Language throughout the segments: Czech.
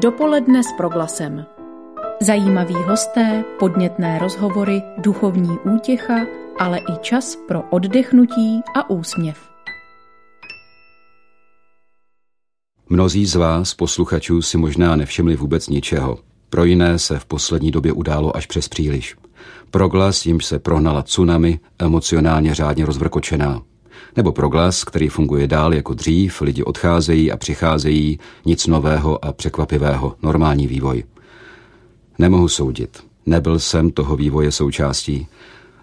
Dopoledne s proglasem. Zajímaví hosté, podnětné rozhovory, duchovní útěcha, ale i čas pro oddechnutí a úsměv. Mnozí z vás, posluchačů, si možná nevšimli vůbec ničeho. Pro jiné se v poslední době událo až přes příliš. Proglas, jimž se prohnala tsunami, emocionálně řádně rozvrkočená. Nebo proglas, který funguje dál jako dřív, lidi odcházejí a přicházejí, nic nového a překvapivého, normální vývoj. Nemohu soudit. Nebyl jsem toho vývoje součástí,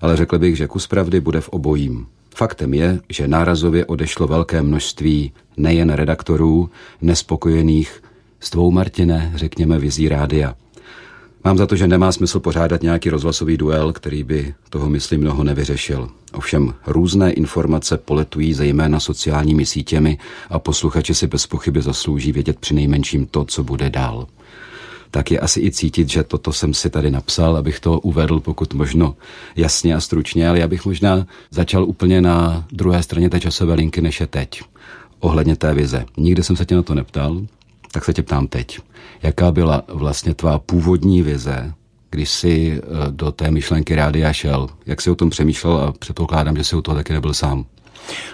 ale řekl bych, že kus pravdy bude v obojím. Faktem je, že nárazově odešlo velké množství nejen redaktorů, nespokojených s tvou, Martine, řekněme, vizí rádia. Mám za to, že nemá smysl pořádat nějaký rozhlasový duel, který by toho, myslím, mnoho nevyřešil. Ovšem různé informace poletují zejména sociálními sítěmi a posluchači si bez pochyby zaslouží vědět při nejmenším to, co bude dál tak je asi i cítit, že toto jsem si tady napsal, abych to uvedl pokud možno jasně a stručně, ale já bych možná začal úplně na druhé straně té časové linky, než je teď. Ohledně té vize. Nikdy jsem se tě na to neptal, tak se tě ptám teď. Jaká byla vlastně tvá původní vize, když jsi eh, do té myšlenky rádia šel? Jak jsi o tom přemýšlel a předpokládám, že jsi u toho taky nebyl sám?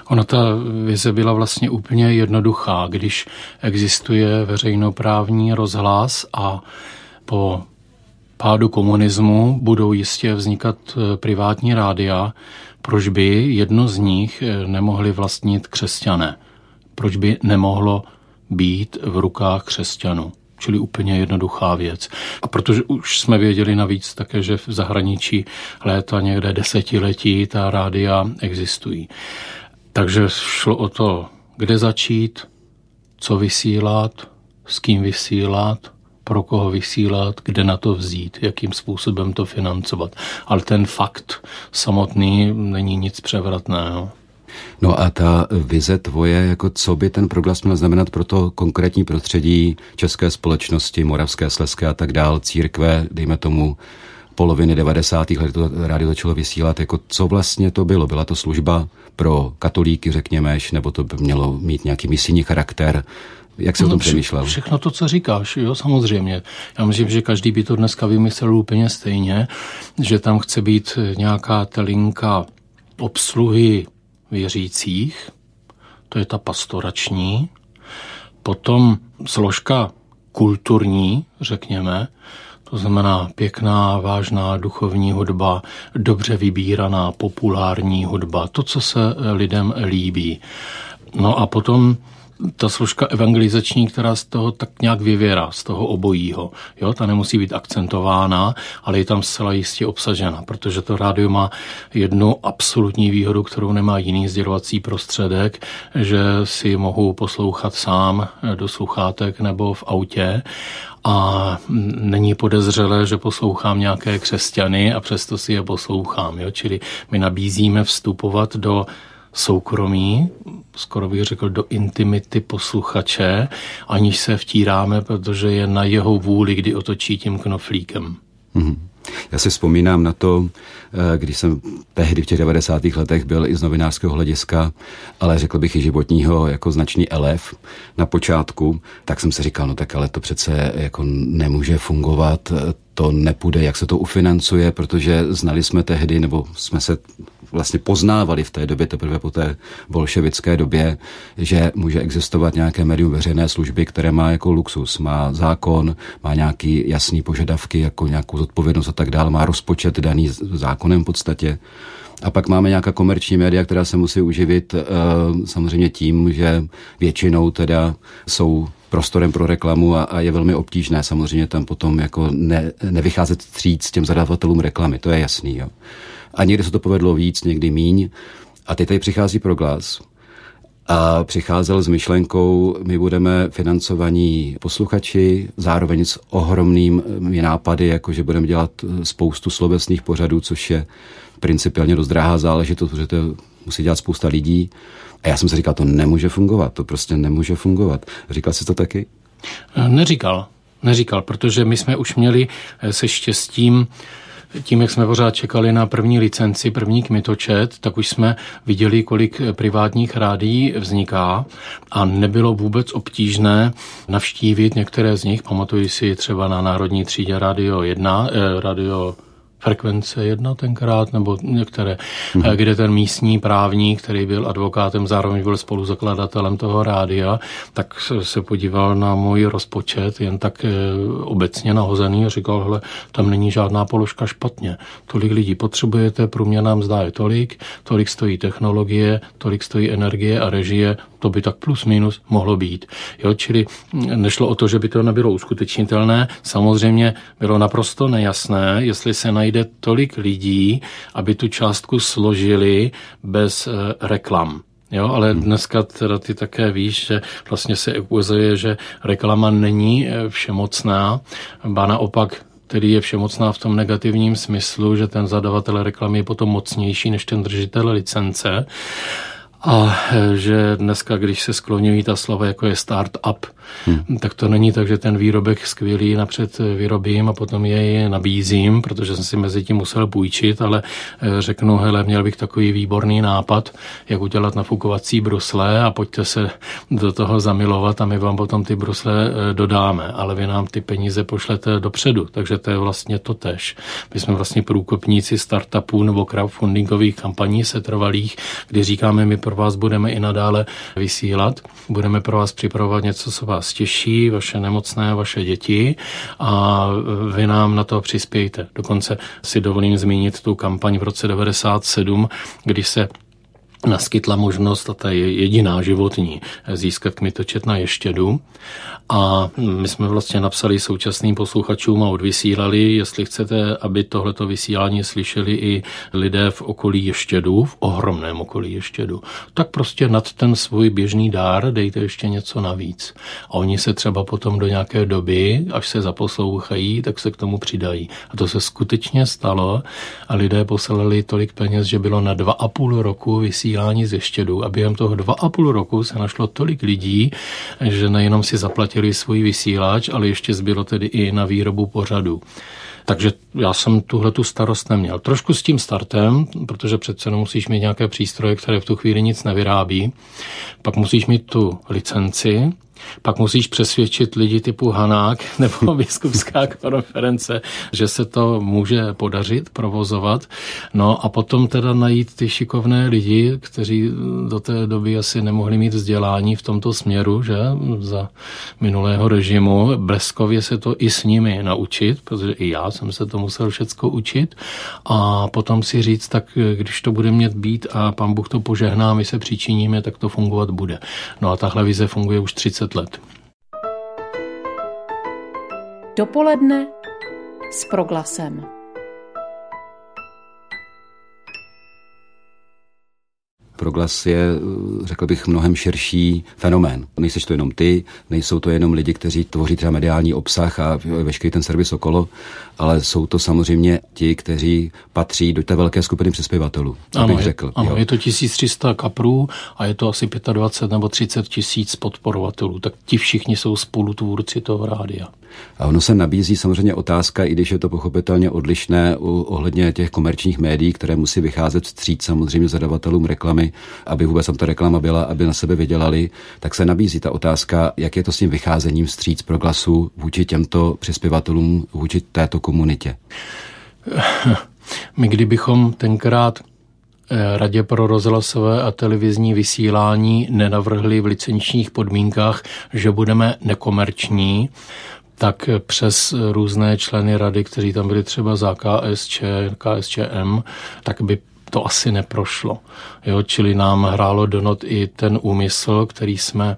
Ona ta vize byla vlastně úplně jednoduchá, když existuje veřejnoprávní rozhlas a po pádu komunismu budou jistě vznikat eh, privátní rádia, proč by jedno z nich eh, nemohli vlastnit křesťané? Proč by nemohlo být v rukách křesťanů? Čili úplně jednoduchá věc. A protože už jsme věděli navíc také, že v zahraničí léta někde desetiletí ta rádia existují. Takže šlo o to, kde začít, co vysílat, s kým vysílat, pro koho vysílat, kde na to vzít, jakým způsobem to financovat. Ale ten fakt samotný není nic převratného. No a ta vize tvoje, jako co by ten proglas měl znamenat pro to konkrétní prostředí české společnosti, moravské, sleské a tak dál, církve, dejme tomu poloviny 90. let to rádio začalo vysílat, jako co vlastně to bylo? Byla to služba pro katolíky, řekněme, nebo to by mělo mít nějaký misijní charakter? Jak se no, o tom přemýšlel? Všechno to, co říkáš, jo, samozřejmě. Já myslím, že každý by to dneska vymyslel úplně stejně, že tam chce být nějaká telinka obsluhy věřících, to je ta pastorační, potom složka kulturní, řekněme, to znamená pěkná, vážná duchovní hudba, dobře vybíraná populární hudba, to, co se lidem líbí. No a potom ta složka evangelizační, která z toho tak nějak vyvěrá, z toho obojího. Jo, ta nemusí být akcentována, ale je tam zcela jistě obsažena, protože to rádio má jednu absolutní výhodu, kterou nemá jiný sdělovací prostředek, že si mohu poslouchat sám do sluchátek nebo v autě a není podezřelé, že poslouchám nějaké křesťany a přesto si je poslouchám. Jo? Čili my nabízíme vstupovat do soukromí, skoro bych řekl do intimity posluchače, aniž se vtíráme, protože je na jeho vůli, kdy otočí tím knoflíkem. Mm-hmm. Já si vzpomínám na to, eh, když jsem tehdy v těch 90. letech byl i z novinářského hlediska, ale řekl bych i životního jako značný elef na počátku, tak jsem si říkal, no tak ale to přece jako nemůže fungovat, to nepůjde, jak se to ufinancuje, protože znali jsme tehdy, nebo jsme se vlastně poznávali v té době, teprve po té bolševické době, že může existovat nějaké médium veřejné služby, které má jako luxus, má zákon, má nějaký jasný požadavky, jako nějakou zodpovědnost a tak dále, má rozpočet daný zákonem v podstatě. A pak máme nějaká komerční média, která se musí uživit e, samozřejmě tím, že většinou teda jsou prostorem pro reklamu a, a je velmi obtížné samozřejmě tam potom jako ne, nevycházet stříc těm zadavatelům reklamy, to je jasný. Jo. A někdy se to povedlo víc, někdy míň. A teď tady přichází proglas a přicházel s myšlenkou, my budeme financovaní posluchači, zároveň s ohromnými nápady, jako že budeme dělat spoustu slovesných pořadů, což je principiálně dost drahá záležitost, protože to musí dělat spousta lidí. A já jsem si říkal, to nemůže fungovat, to prostě nemůže fungovat. Říkal jsi to taky? Neříkal, neříkal, protože my jsme už měli se štěstím tím, jak jsme pořád čekali na první licenci, první kmitočet, tak už jsme viděli, kolik privátních rádií vzniká a nebylo vůbec obtížné navštívit některé z nich. Pamatuji si třeba na Národní třídě Radio 1, eh, Radio frekvence jedna tenkrát, nebo některé, mm-hmm. kde ten místní právník, který byl advokátem, zároveň byl spoluzakladatelem toho rádia, tak se podíval na můj rozpočet, jen tak eh, obecně nahozený a říkal, hele, tam není žádná položka špatně. Tolik lidí potřebujete, průměrná mzda je tolik, tolik stojí technologie, tolik stojí energie a režie, to by tak plus minus mohlo být. Jo, čili nešlo o to, že by to nebylo uskutečnitelné. Samozřejmě bylo naprosto nejasné, jestli se najde tolik lidí, aby tu částku složili bez eh, reklam. Jo, ale hmm. dneska teda ty také víš, že vlastně se ukazuje, že reklama není eh, všemocná, ba naopak který je všemocná v tom negativním smyslu, že ten zadavatel reklamy je potom mocnější než ten držitel licence. A e, že dneska, když se skloňují ta slova, jako je start-up, Hmm. Tak to není tak, že ten výrobek skvělý napřed vyrobím a potom jej nabízím, protože jsem si mezi tím musel půjčit, ale eh, řeknu, hele, měl bych takový výborný nápad, jak udělat nafukovací brusle a pojďte se do toho zamilovat a my vám potom ty brusle eh, dodáme, ale vy nám ty peníze pošlete dopředu, takže to je vlastně to tež. My jsme vlastně průkopníci startupů nebo crowdfundingových kampaní setrvalých, kdy říkáme, my pro vás budeme i nadále vysílat, budeme pro vás připravovat něco, co vás těší, vaše nemocné, vaše děti a vy nám na to přispějte. Dokonce si dovolím zmínit tu kampaň v roce 97, kdy se naskytla možnost, a ta je jediná životní, získat kmitočet na ještědu. A my jsme vlastně napsali současným posluchačům a odvysílali, jestli chcete, aby tohleto vysílání slyšeli i lidé v okolí ještědu, v ohromném okolí ještědu, tak prostě nad ten svůj běžný dár dejte ještě něco navíc. A oni se třeba potom do nějaké doby, až se zaposlouchají, tak se k tomu přidají. A to se skutečně stalo a lidé poslali tolik peněz, že bylo na dva a půl roku vysílání vysílání ze štědu a během toho dva a půl roku se našlo tolik lidí, že nejenom si zaplatili svůj vysílač, ale ještě zbylo tedy i na výrobu pořadu. Takže já jsem tuhle tu starost neměl. Trošku s tím startem, protože přece musíš mít nějaké přístroje, které v tu chvíli nic nevyrábí. Pak musíš mít tu licenci, pak musíš přesvědčit lidi typu Hanák nebo biskupská konference, že se to může podařit provozovat. No a potom teda najít ty šikovné lidi, kteří do té doby asi nemohli mít vzdělání v tomto směru, že za minulého režimu. Bleskově se to i s nimi naučit, protože i já jsem se to musel všecko učit. A potom si říct, tak když to bude mět být a pan Bůh to požehná, my se přičiníme, tak to fungovat bude. No a tahle vize funguje už 30 20 let. Dopoledne s proglasem. Proglas je, řekl bych, mnohem širší fenomén. Nejseš to jenom ty, nejsou to jenom lidi, kteří tvoří třeba mediální obsah a veškerý ten servis okolo, ale jsou to samozřejmě ti, kteří patří do té velké skupiny přispěvatelů. Ano, bych řekl. Ano, je to 1300 kaprů a je to asi 25 nebo 30 tisíc podporovatelů. Tak ti všichni jsou spolutvůrci toho rádia. A ono se nabízí samozřejmě otázka, i když je to pochopitelně odlišné u, ohledně těch komerčních médií, které musí vycházet vstříc samozřejmě zadavatelům reklamy, aby vůbec tam ta reklama byla, aby na sebe vydělali, tak se nabízí ta otázka, jak je to s tím vycházením vstříc pro glasu vůči těmto přispěvatelům, vůči této komunitě. My kdybychom tenkrát eh, Radě pro rozhlasové a televizní vysílání nenavrhli v licenčních podmínkách, že budeme nekomerční, tak přes různé členy rady, kteří tam byli třeba za KSČ, KSČM, tak by to asi neprošlo. Jo, čili nám hrálo do not i ten úmysl, který jsme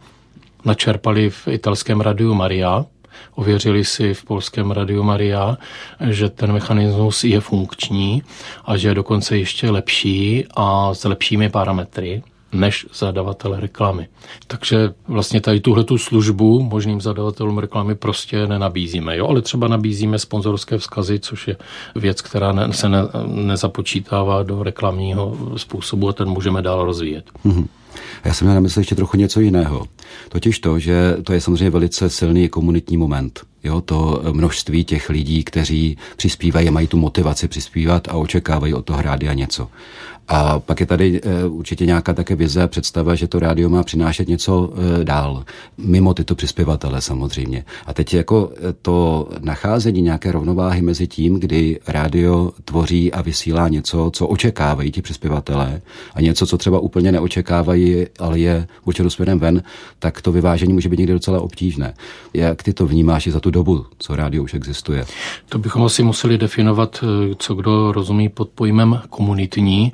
načerpali v italském radiu Maria, ověřili si v polském Radiu Maria, že ten mechanismus je funkční a že je dokonce ještě lepší a s lepšími parametry než zadavatel reklamy. Takže vlastně tady tuhle tu službu možným zadavatelům reklamy prostě nenabízíme. Jo? Ale třeba nabízíme sponzorské vzkazy, což je věc, která ne, se ne, nezapočítává do reklamního způsobu a ten můžeme dál rozvíjet. Mm-hmm. Já jsem měl na mysli ještě trochu něco jiného. Totiž to, že to je samozřejmě velice silný komunitní moment. Jo, to množství těch lidí, kteří přispívají, mají tu motivaci přispívat a očekávají od toho rádia něco. A pak je tady e, určitě nějaká také vize a představa, že to rádio má přinášet něco e, dál, mimo tyto přispěvatele samozřejmě. A teď jako eh, to nacházení nějaké rovnováhy mezi tím, kdy rádio tvoří a vysílá něco, co očekávají ti přispěvatelé a něco, co třeba úplně neočekávají, ale je určitě směrem ven, tak to vyvážení může být někdy docela obtížné. Jak ty to vnímáš i za tu dobu, co rádio už existuje? To bychom asi museli definovat, co kdo rozumí pod pojmem komunitní.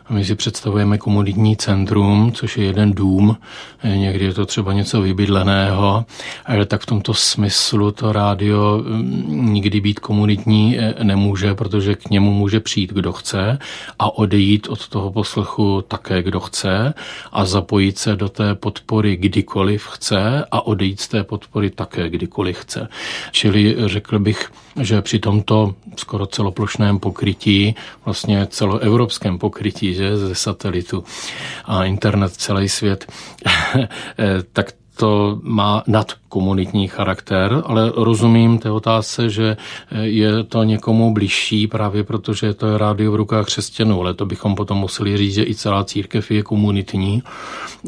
My si představujeme komunitní centrum, což je jeden dům, někdy je to třeba něco vybydleného, tak v tomto smyslu to rádio mm, nikdy být komunitní e, nemůže, protože k němu může přijít kdo chce a odejít od toho poslechu také kdo chce a zapojit se do té podpory kdykoliv chce a odejít z té podpory také kdykoliv chce. Čili řekl bych, že při tomto skoro celoplošném pokrytí, vlastně celoevropském pokrytí, že ze satelitu a internet celý svět, tak to má nadkomunitní charakter, ale rozumím té otázce, že je to někomu bližší právě protože to je rádio v rukách křesťanů, ale to bychom potom museli říct, že i celá církev je komunitní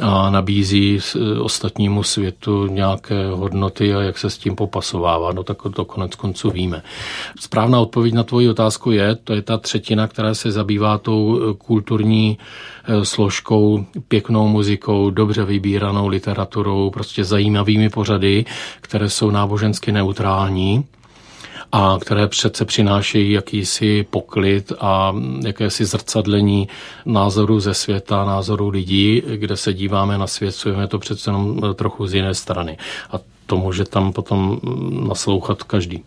a nabízí ostatnímu světu nějaké hodnoty a jak se s tím popasovává. No tak to konec konců víme. Správná odpověď na tvoji otázku je, to je ta třetina, která se zabývá tou kulturní Eh, složkou, pěknou muzikou, dobře vybíranou literaturou, prostě zajímavými pořady, které jsou nábožensky neutrální a které přece přinášejí jakýsi poklid a jakési zrcadlení názorů ze světa, názorů lidí, kde se díváme na svět, je to přece jenom trochu z jiné strany. A to může tam potom naslouchat každý.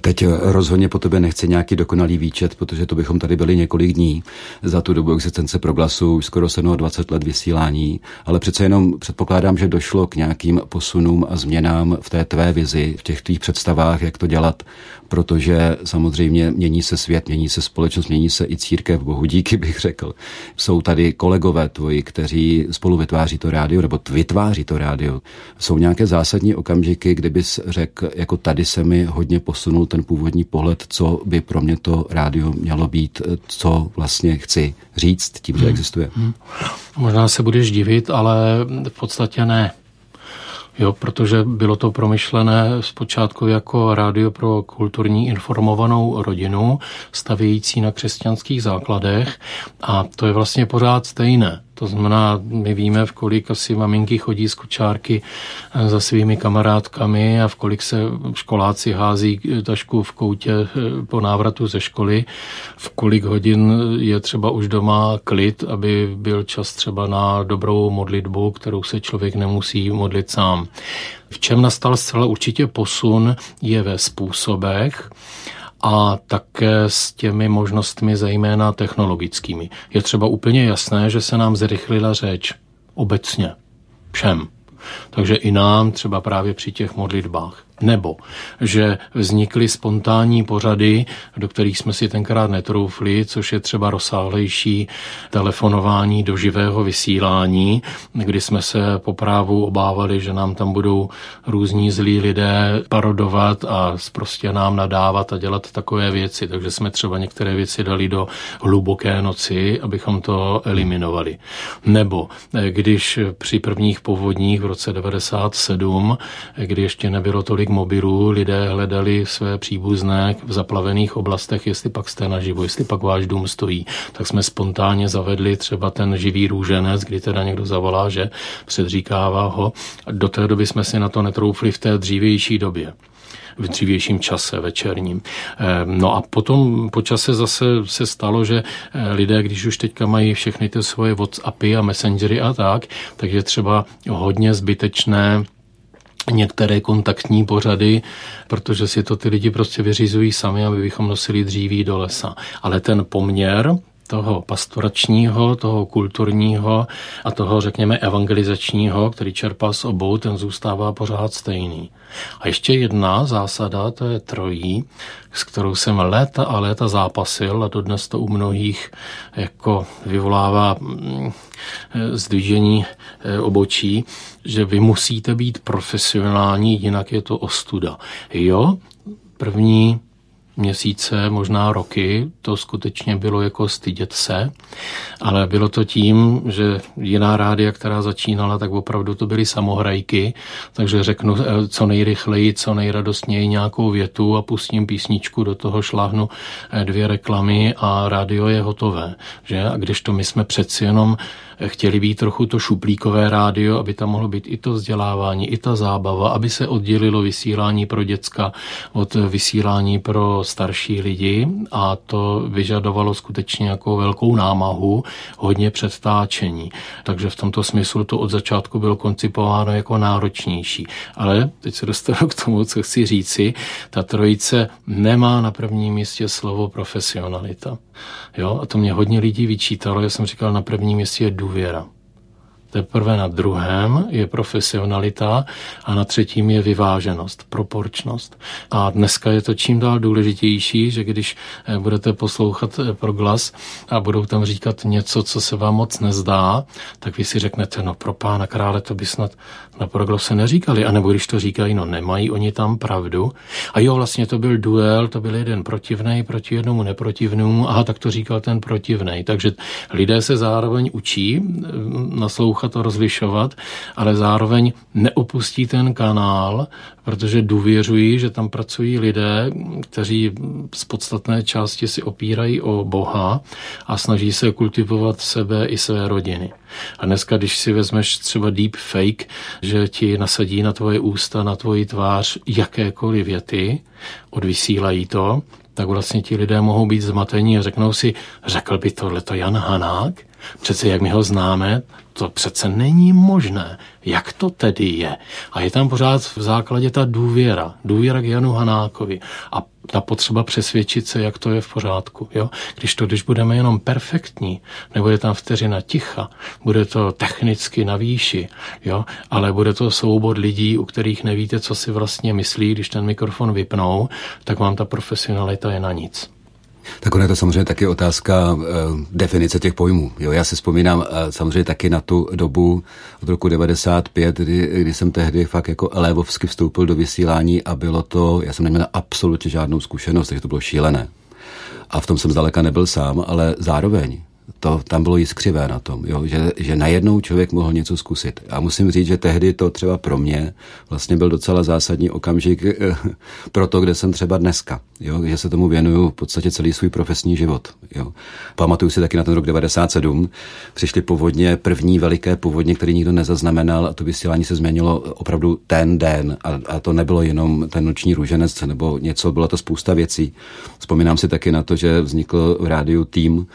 Teď rozhodně po tebe nechci nějaký dokonalý výčet, protože to bychom tady byli několik dní za tu dobu existence proglasu, už skoro 20 let vysílání, ale přece jenom předpokládám, že došlo k nějakým posunům a změnám v té tvé vizi, v těch tvých představách, jak to dělat, protože samozřejmě mění se svět, mění se společnost, mění se i církev, bohu díky bych řekl. Jsou tady kolegové tvoji, kteří spolu vytváří to rádio, nebo vytváří to rádio. Jsou nějaké zásadní okamžiky, kdybys řekl, jako tady se mi hodně posunul ten původní pohled, co by pro mě to rádio mělo být, co vlastně chci říct tím, že hmm. existuje. Hmm. Možná se budeš divit, ale v podstatě ne. Jo, protože bylo to promyšlené zpočátku jako rádio pro kulturní informovanou rodinu, stavějící na křesťanských základech a to je vlastně pořád stejné. To znamená, my víme, v kolik asi maminky chodí z kočárky eh, za svými kamarádkami a v kolik se školáci hází tašku v koutě eh, po návratu ze školy, v kolik hodin je třeba už doma klid, aby byl čas třeba na dobrou modlitbu, kterou se člověk nemusí modlit sám. V čem nastal zcela určitě posun je ve způsobech, a také s těmi možnostmi zejména technologickými. Je třeba úplně jasné, že se nám zrychlila řeč obecně všem. Takže i nám třeba právě při těch modlitbách. Nebo že vznikly spontánní pořady, do kterých jsme si tenkrát netroufli, což je třeba rozsáhlejší telefonování do živého vysílání, kdy jsme se po právu obávali, že nám tam budou různí zlí lidé parodovat a prostě nám nadávat a dělat takové věci. Takže jsme třeba některé věci dali do hluboké noci, abychom to eliminovali. Nebo když při prvních povodních v roce 97, kdy ještě nebylo tolik mobilů lidé hledali své příbuzné v zaplavených oblastech, jestli pak jste naživu, jestli pak váš dům stojí, tak jsme spontánně zavedli třeba ten živý růženec, kdy teda někdo zavolá, že předříkává ho. Do té doby jsme si na to netroufli v té dřívější době v dřívějším čase večerním. Ehm, no a potom po čase zase se stalo, že eh, lidé, když už teďka mají všechny ty svoje WhatsAppy a Messengery a tak, takže třeba hodně zbytečné některé kontaktní pořady, protože si to ty lidi prostě vyřizují sami, aby bychom nosili dříví do lesa. Ale ten poměr toho pastoračního, toho kulturního a toho, řekněme, evangelizačního, který čerpá z obou, ten zůstává pořád stejný. A ještě jedna zásada, to je trojí, s kterou jsem léta a léta zápasil a dodnes to u mnohých jako vyvolává mm, zdvížení eh, obočí, že vy musíte být profesionální, jinak je to ostuda. Jo, první měsíce, možná roky, to skutečně bylo jako stydět se, ale bylo to tím, že jiná rádia, která začínala, tak opravdu to byly samohrajky, takže řeknu eh, co nejrychleji, co nejradostněji nějakou větu a pustím písničku, do toho šláhnu eh, dvě reklamy a rádio je hotové. Že? A když to my jsme přeci jenom chtěli být trochu to šuplíkové rádio, aby tam mohlo být i to vzdělávání, i ta zábava, aby se oddělilo vysílání pro děcka od vysílání pro starší lidi a to vyžadovalo skutečně jako velkou námahu, hodně předtáčení. Takže v tomto smyslu to od začátku bylo koncipováno jako náročnější. Ale teď se dostanu k tomu, co chci říci. Ta trojice nemá na prvním místě slovo profesionalita. Jo? A to mě hodně lidí vyčítalo. Já jsem říkal, na prvním místě je důvěra. Teprve na druhém je profesionalita a na třetím je vyváženost, proporčnost. A dneska je to čím dál důležitější, že když eh, budete poslouchat eh, pro glas a budou tam říkat něco, co se vám moc nezdá, tak vy si řeknete, no pro pána krále to by snad na proglas se neříkali. A nebo když to říkají, no nemají oni tam pravdu. A jo, vlastně to byl duel, to byl jeden protivnej proti jednomu neprotivnému. Aha, tak to říkal ten protivnej. Takže lidé se zároveň učí eh, naslouchat poslouchat a rozlišovat, ale zároveň neopustí ten kanál, protože důvěřují, že tam pracují lidé, kteří z podstatné části si opírají o Boha a snaží se kultivovat sebe i své rodiny. A dneska, když si vezmeš třeba deep fake, že ti nasadí na tvoje ústa, na tvoji tvář jakékoliv věty, odvysílají to, tak vlastně ti lidé mohou být zmatení a řeknou si, řekl by tohleto Jan Hanák? Přece jak my ho známe, to přece není možné. Jak to tedy je? A je tam pořád v základě ta důvěra. Důvěra k Janu Hanákovi. A ta potřeba přesvědčit se, jak to je v pořádku. Jo? Když to, když budeme jenom perfektní, nebo je tam vteřina ticha, bude to technicky na výši, jo? ale bude to soubor lidí, u kterých nevíte, co si vlastně myslí, když ten mikrofon vypnou, tak vám ta profesionalita je na nic. Tak ona je to samozřejmě taky otázka uh, definice těch pojmů. Jo, já si vzpomínám uh, samozřejmě taky na tu dobu od roku 95, kdy, kdy jsem tehdy fakt jako elevovsky vstoupil do vysílání a bylo to, já jsem neměl absolutně žádnou zkušenost, takže to bylo šílené. A v tom jsem zdaleka nebyl sám, ale zároveň to tam bylo jiskřivé na tom, jo? Že, že najednou člověk mohl něco zkusit. A musím říct, že tehdy to třeba pro mě vlastně byl docela zásadní okamžik eh, pro to, kde jsem třeba dneska. Jo? Že se tomu věnuju v podstatě celý svůj profesní život. Jo? Pamatuju si taky na ten rok 97. Přišly povodně, první veliké povodně, který nikdo nezaznamenal a to vysílání se změnilo opravdu ten den. A, a to nebylo jenom ten noční růženec nebo něco, bylo to spousta věcí. Vzpomínám si taky na to, že vznikl v rádiu tým,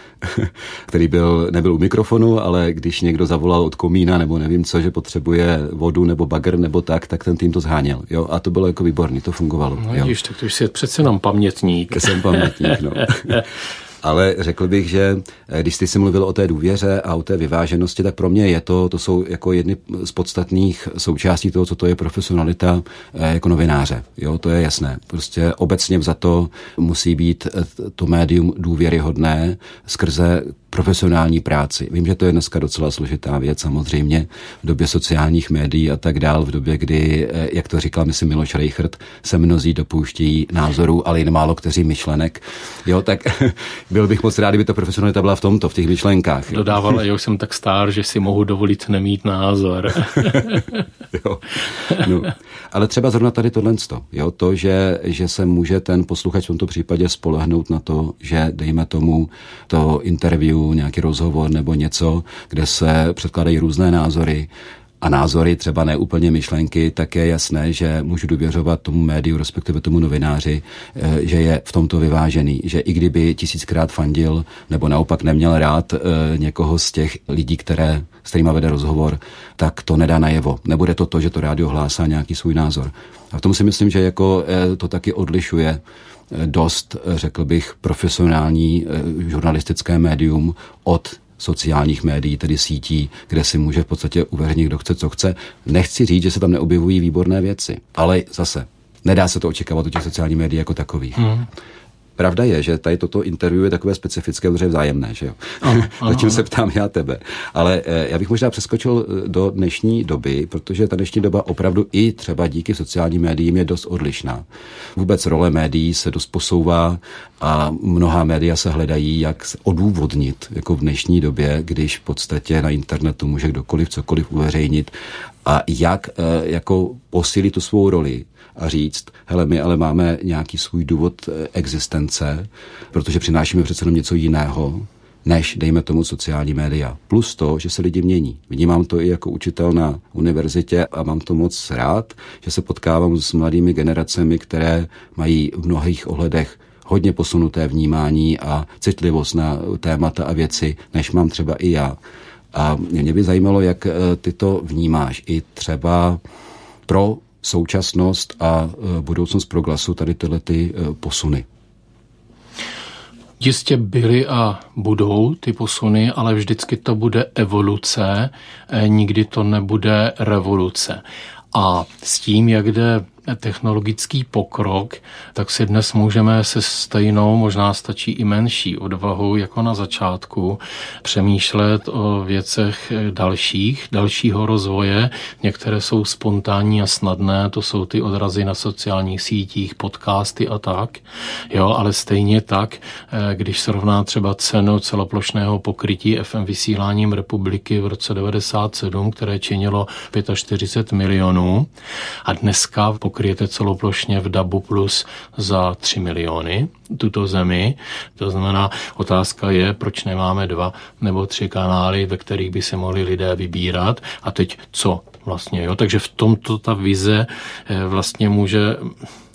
který byl, nebyl u mikrofonu, ale když někdo zavolal od komína nebo nevím co, že potřebuje vodu nebo bagr nebo tak, tak ten tým to zháněl. Jo? A to bylo jako výborný, to fungovalo. No, jo. tak to už je přece jenom pamětník. Jsem pamětník, no. Ale řekl bych, že eh, když jsi si mluvil o té důvěře a o té vyváženosti, tak pro mě je to, to jsou jako jedny z podstatných součástí toho, co to je profesionalita eh, jako novináře. Jo, to je jasné. Prostě obecně za to musí být eh, to médium důvěryhodné skrze profesionální práci. Vím, že to je dneska docela složitá věc, samozřejmě v době sociálních médií a tak dál, v době, kdy, jak to říkal, myslím, Miloš Reichert, se mnozí dopouštějí názorů, ale jen málo kteří myšlenek. Jo, tak byl bych moc rád, kdyby ta profesionalita byla v tomto, v těch myšlenkách. Dodával, já už jsem tak star, že si mohu dovolit nemít názor. jo. No. Ale třeba zrovna tady tohle, jo, to, že, že se může ten posluchač v tomto případě spolehnout na to, že dejme tomu to interview, nějaký rozhovor nebo něco, kde se předkládají různé názory, a názory, třeba ne úplně myšlenky, tak je jasné, že můžu důvěřovat tomu médiu, respektive tomu novináři, eh, že je v tomto vyvážený, že i kdyby tisíckrát fandil nebo naopak neměl rád eh, někoho z těch lidí, které, s kterými vede rozhovor, tak to nedá najevo. Nebude to to, že to rádio hlásá nějaký svůj názor. A v tom si myslím, že jako eh, to taky odlišuje dost, řekl bych, profesionální žurnalistické médium od sociálních médií, tedy sítí, kde si může v podstatě uveřejnit, kdo chce, co chce. Nechci říct, že se tam neobjevují výborné věci, ale zase nedá se to očekávat u těch sociálních médií jako takových. Hmm. Pravda je, že tady toto interview je takové specifické, protože je vzájemné, že jo? Ano, ano, Zatím ano. se ptám já tebe. Ale eh, já bych možná přeskočil eh, do dnešní doby, protože ta dnešní doba opravdu i třeba díky sociálním médiím je dost odlišná. Vůbec role médií se dost posouvá a mnoha média se hledají, jak odůvodnit, jako v dnešní době, když v podstatě na internetu může kdokoliv cokoliv uveřejnit a jak eh, jako posílit tu svou roli a říct, hele, my ale máme nějaký svůj důvod eh, existence, protože přinášíme přece jenom něco jiného, než, dejme tomu, sociální média. Plus to, že se lidi mění. Vnímám to i jako učitel na univerzitě a mám to moc rád, že se potkávám s mladými generacemi, které mají v mnohých ohledech hodně posunuté vnímání a citlivost na témata a věci, než mám třeba i já. A mě by zajímalo, jak eh, ty to vnímáš. I třeba pro současnost a e, budoucnost pro glasu tady tyhle ty e, posuny. Jistě byly a budou ty posuny, ale vždycky to bude evoluce, nikdy to nebude revoluce. A s tím, jak jde technologický pokrok, tak si dnes můžeme se stejnou, možná stačí i menší odvahou, jako na začátku, přemýšlet o věcech dalších, dalšího rozvoje. Některé jsou spontánní a snadné, to jsou ty odrazy na sociálních sítích, podcasty a tak. Jo, ale stejně tak, eh, když srovná třeba cenu celoplošného pokrytí FM vysíláním republiky v roce 97, které činilo 45 milionů a dneska pokrytí pokryjete celoplošně v DABu plus za 3 miliony tuto zemi. To znamená, otázka je, proč nemáme dva nebo tři kanály, ve kterých by se mohli lidé vybírat a teď co vlastně. Jo? Takže v tomto ta vize eh, vlastně může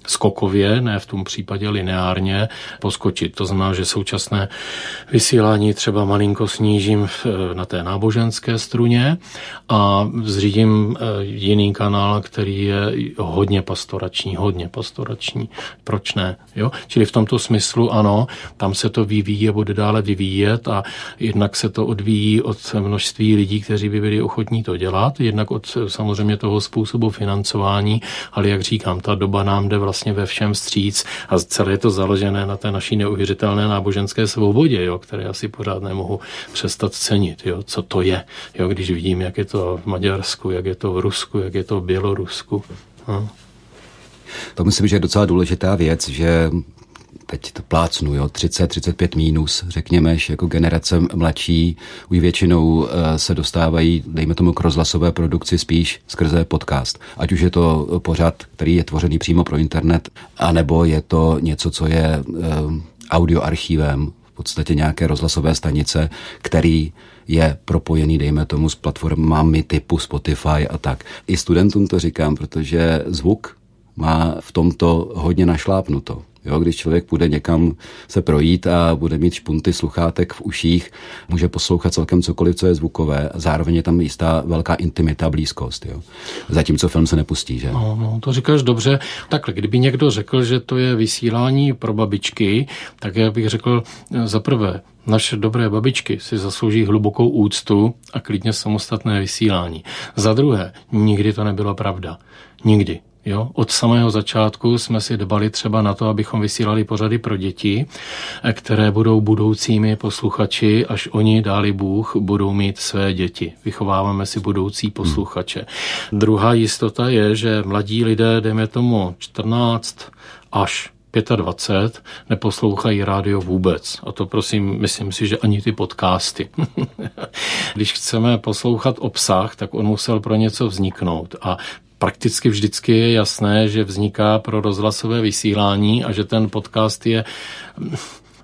skokově, ne v tom případě lineárně, poskočit. To znamená, že současné vysílání třeba malinko snížím na té náboženské struně a zřídím eh, jiný kanál, který je hodně pastorační, hodně pastorační. Proč ne? Jo? Čili v tomto smyslu ano, tam se to vyvíjí a bude dále vyvíjet a jednak se to odvíjí od množství lidí, kteří by byli ochotní to dělat, jednak od samozřejmě toho způsobu financování, ale jak říkám, ta doba nám jde vlastně vlastně ve všem stříc a celé je to založené na té naší neuvěřitelné náboženské svobodě, jo, které asi pořád nemohu přestat cenit, jo, co to je, jo, když vidím, jak je to v Maďarsku, jak je to v Rusku, jak je to v Bělorusku. No. To myslím, že je docela důležitá věc, že teď to plácnu, jo, 30, 35 mínus, řekněme, že jako generace mladší už většinou eh, se dostávají, dejme tomu, k rozhlasové produkci spíš skrze podcast. Ať už je to pořad, který je tvořený přímo pro internet, anebo je to něco, co je eh, audioarchívem, v podstatě nějaké rozhlasové stanice, který je propojený, dejme tomu, s platformami typu Spotify a tak. I studentům to říkám, protože zvuk má v tomto hodně našlápnuto. Jo, když člověk půjde někam se projít a bude mít špunty sluchátek v uších, může poslouchat celkem cokoliv, co je zvukové. Zároveň je tam jistá velká intimita, blízkost. Jo. Zatímco film se nepustí, že? No, no, to říkáš dobře. Takhle, kdyby někdo řekl, že to je vysílání pro babičky, tak já bych řekl za prvé, naše dobré babičky si zaslouží hlubokou úctu a klidně samostatné vysílání. Za druhé, nikdy to nebyla pravda. Nikdy. Jo, od samého začátku jsme si dbali třeba na to, abychom vysílali pořady pro děti, které budou budoucími posluchači, až oni, dáli Bůh, budou mít své děti. Vychováváme si budoucí hmm. posluchače. Hmm. Druhá jistota je, že mladí lidé, dejme tomu 14 až 25 neposlouchají rádio vůbec. A to prosím, myslím si, že ani ty podcasty. Když chceme poslouchat obsah, tak on musel pro něco vzniknout. A prakticky vždycky je jasné, že vzniká pro rozhlasové vysílání a že ten podcast je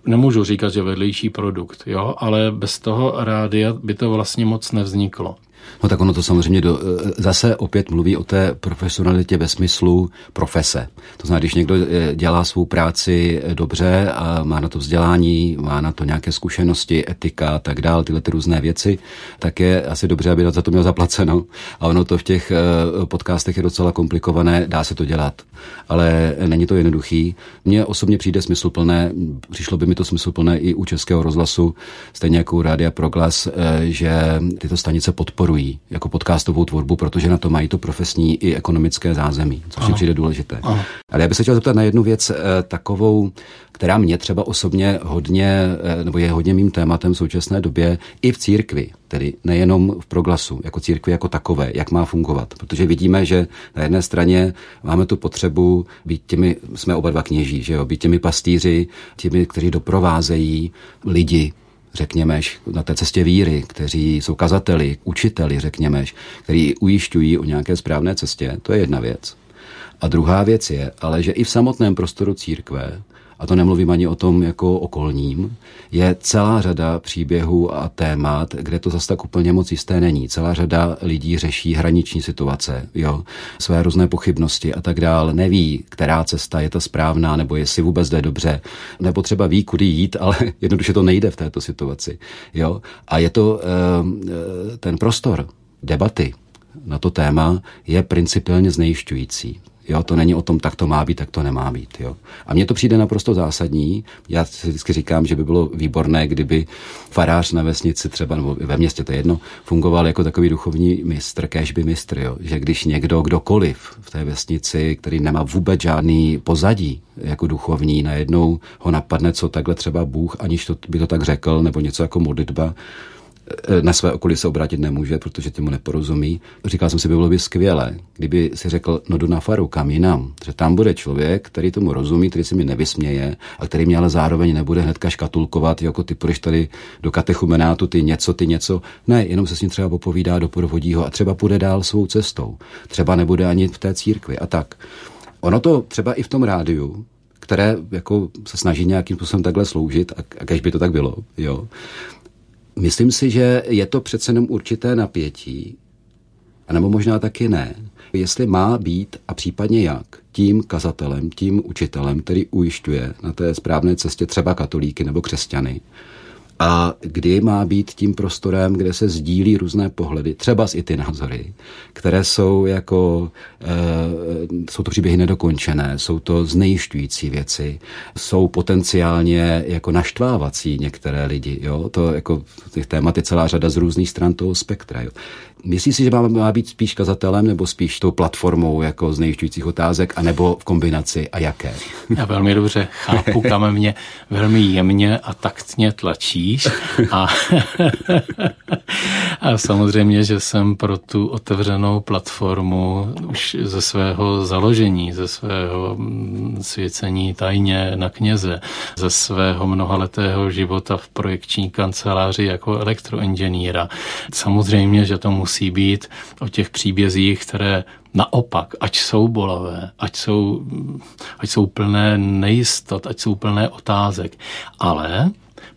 nemůžu říkat, že vedlejší produkt, jo, ale bez toho rádia by to vlastně moc nevzniklo. No tak ono to samozřejmě do, eh, zase opět mluví o té profesionalitě ve smyslu profese. To znamená, když někdo eh, dělá svou práci eh, dobře a má na to vzdělání, má na to nějaké zkušenosti, etika a tak dále, tyhle ty různé věci, tak je asi dobře, aby za to měl zaplaceno. A ono to v těch podcastech je docela komplikované, dá se to dělat ale není to jednoduchý. Mně osobně přijde smysluplné, přišlo by mi to smysluplné i u Českého rozhlasu, stejně jako u Rádia Proglas, že tyto stanice podporují jako podcastovou tvorbu, protože na to mají to profesní i ekonomické zázemí, což mi přijde důležité. Aha. Ale já bych se chtěl zeptat na jednu věc, eh, takovou, která mě třeba osobně hodně, eh, nebo je hodně mým tématem v současné době, i v církvi, tedy nejenom v proglasu, jako církvi jako takové, jak má fungovat. Protože vidíme, že na jedné straně máme tu potřebu být těmi, jsme oba dva kněží, že jo, být těmi pastýři, těmi, kteří doprovázejí lidi, řekněme, na té cestě víry, kteří jsou kazateli, učiteli, řekněme, kteří ujišťují o nějaké správné cestě, to je jedna věc. A druhá věc je, ale že i v samotném prostoru církve a to nemluvím ani o tom jako okolním, je celá řada příběhů a témat, kde to zase tak úplně moc jisté není. Celá řada lidí řeší hraniční situace, jo, své různé pochybnosti a tak dále. Neví, která cesta je ta správná, nebo jestli vůbec jde dobře, nebo třeba ví, kudy jít, ale jednoduše to nejde v této situaci. Jo. A je to e, ten prostor debaty na to téma je principiálně znejišťující. Jo, to není o tom, tak to má být, tak to nemá být. Jo. A mně to přijde naprosto zásadní. Já si vždycky říkám, že by bylo výborné, kdyby farář na vesnici třeba, nebo ve městě, to je jedno, fungoval jako takový duchovní mistr, kežby mistr, jo. že když někdo, kdokoliv v té vesnici, který nemá vůbec žádný pozadí jako duchovní, najednou ho napadne, co takhle třeba Bůh, aniž to, by to tak řekl, nebo něco jako modlitba, na své okolí se obrátit nemůže, protože tomu neporozumí. Říkal jsem si, by bylo by skvělé, kdyby si řekl, no jdu na faru, kam jinam, že tam bude člověk, který tomu rozumí, který se mi nevysměje a který mě ale zároveň nebude hnedka škatulkovat, jako ty půjdeš tady do katechumenátu, ty něco, ty něco. Ne, jenom se s ním třeba popovídá, doprovodí ho a třeba půjde dál svou cestou. Třeba nebude ani v té církvi a tak. Ono to třeba i v tom rádiu, které jako se snaží nějakým způsobem takhle sloužit, a, a kež by to tak bylo, jo, Myslím si, že je to přece jenom určité napětí, nebo možná taky ne, jestli má být a případně jak tím kazatelem, tím učitelem, který ujišťuje na té správné cestě třeba katolíky nebo křesťany, a kdy má být tím prostorem, kde se sdílí různé pohledy, třeba i ty názory, které jsou jako, e, jsou to příběhy nedokončené, jsou to znejišťující věci, jsou potenciálně jako naštvávací některé lidi, jo, to jako těch témat je celá řada z různých stran toho spektra, jo. Myslíš si, že má, má být spíš kazatelem nebo spíš tou platformou jako znejišťujících otázek, anebo v kombinaci a jaké? Já velmi dobře chápu, kam mě velmi jemně a taktně tlačíš. A, a samozřejmě, že jsem pro tu otevřenou platformu už ze svého založení, ze svého mm, svěcení tajně na kněze, ze svého mnohaletého života v projekční kanceláři jako elektroinženýra. Samozřejmě, že to musí být o těch příbězích, které naopak, ať jsou bolavé, ať jsou, ať jsou plné nejistot, ať jsou plné otázek, ale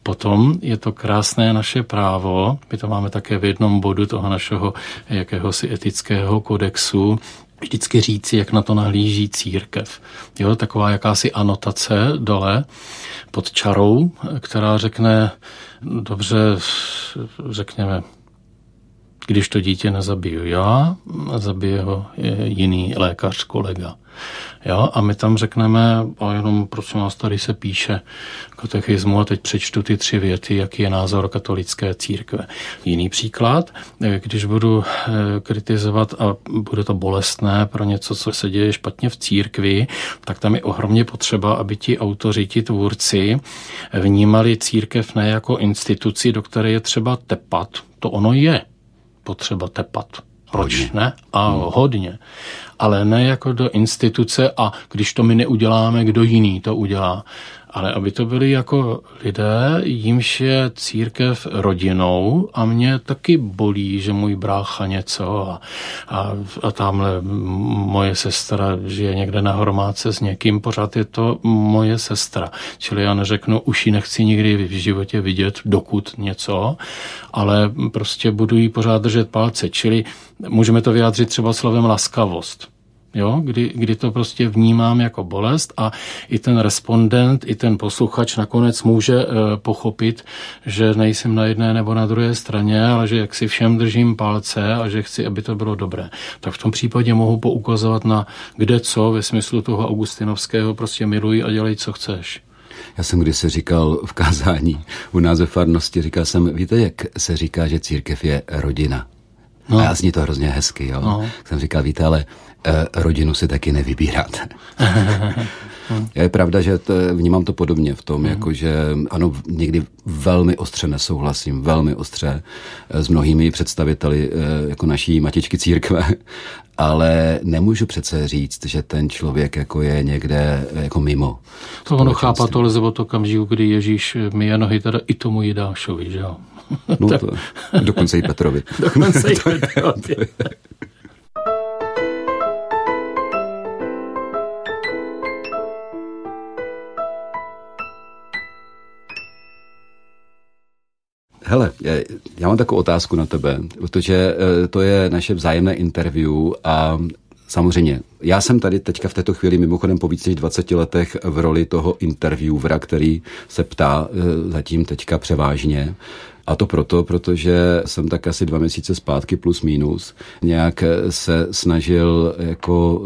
Potom je to krásné naše právo, my to máme také v jednom bodu toho našeho jakéhosi etického kodexu, vždycky říci, jak na to nahlíží církev. Jo, taková jakási anotace dole pod čarou, která řekne, dobře, řekněme, když to dítě nezabiju já, zabije ho jiný lékař, kolega. Jo? A my tam řekneme, a jenom prosím vás, tady se píše katechismu a teď přečtu ty tři věty, jaký je názor katolické církve. Jiný příklad, když budu eh, kritizovat a bude to bolestné pro něco, co se děje špatně v církvi, tak tam je ohromně potřeba, aby ti autoři, ti tvůrci vnímali církev ne jako instituci, do které je třeba tepat. To ono je potřeba tepat. Proč hodně. ne? A hmm. hodně. Ale ne jako do instituce a když to my neuděláme, kdo jiný to udělá ale aby to byli jako lidé, jimž je církev rodinou a mě taky bolí, že můj brácha něco a, a, a tamhle moje sestra žije někde na hromádce s někým, pořád je to moje sestra. Čili já neřeknu, už ji nechci nikdy v životě vidět, dokud něco, ale prostě budu jí pořád držet palce. Čili můžeme to vyjádřit třeba slovem laskavost. Jo, kdy, kdy to prostě vnímám jako bolest a i ten respondent, i ten posluchač nakonec může e, pochopit, že nejsem na jedné nebo na druhé straně, ale že jak si všem držím palce a že chci, aby to bylo dobré. Tak v tom případě mohu poukazovat na kde co ve smyslu toho Augustinovského prostě miluj a dělej, co chceš. Já jsem kdysi říkal v kázání u nás ve farnosti, říkal jsem, víte, jak se říká, že církev je rodina? No. A já zní to hrozně hezky, jo. No. Jsem říkal, víte, ale eh, rodinu si taky nevybíráte. je pravda, že to, vnímám to podobně v tom, mm. jako že ano, někdy velmi ostře nesouhlasím, velmi ostře eh, s mnohými představiteli eh, jako naší matičky církve, ale nemůžu přece říct, že ten člověk jako je někde eh, jako mimo. To ono chápá to lze od okamžiku, kdy Ježíš myje nohy teda i tomu Jidášovi, že jo? No to, dokonce i Petrovi. dokonce i Petrovi. Hele, já mám takovou otázku na tebe, protože eh, to je naše vzájemné interview a Samozřejmě. Já jsem tady teďka v této chvíli mimochodem po víc než 20 letech v roli toho interviewera, který se ptá eh, zatím teďka převážně. A to proto, protože jsem tak asi dva měsíce zpátky plus minus nějak se snažil jako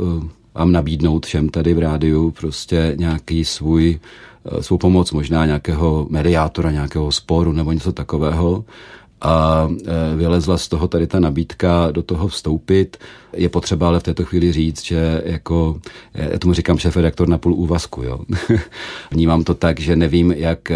vám nabídnout všem tady v rádiu prostě nějaký svůj Eh, svou pomoc možná nějakého mediátora, nějakého sporu nebo něco takového a eh, vylezla z toho tady ta nabídka do toho vstoupit. Je potřeba ale v této chvíli říct, že jako, eh, já tomu říkám šéf redaktor na půl úvazku, jo. Vnímám to tak, že nevím, jak,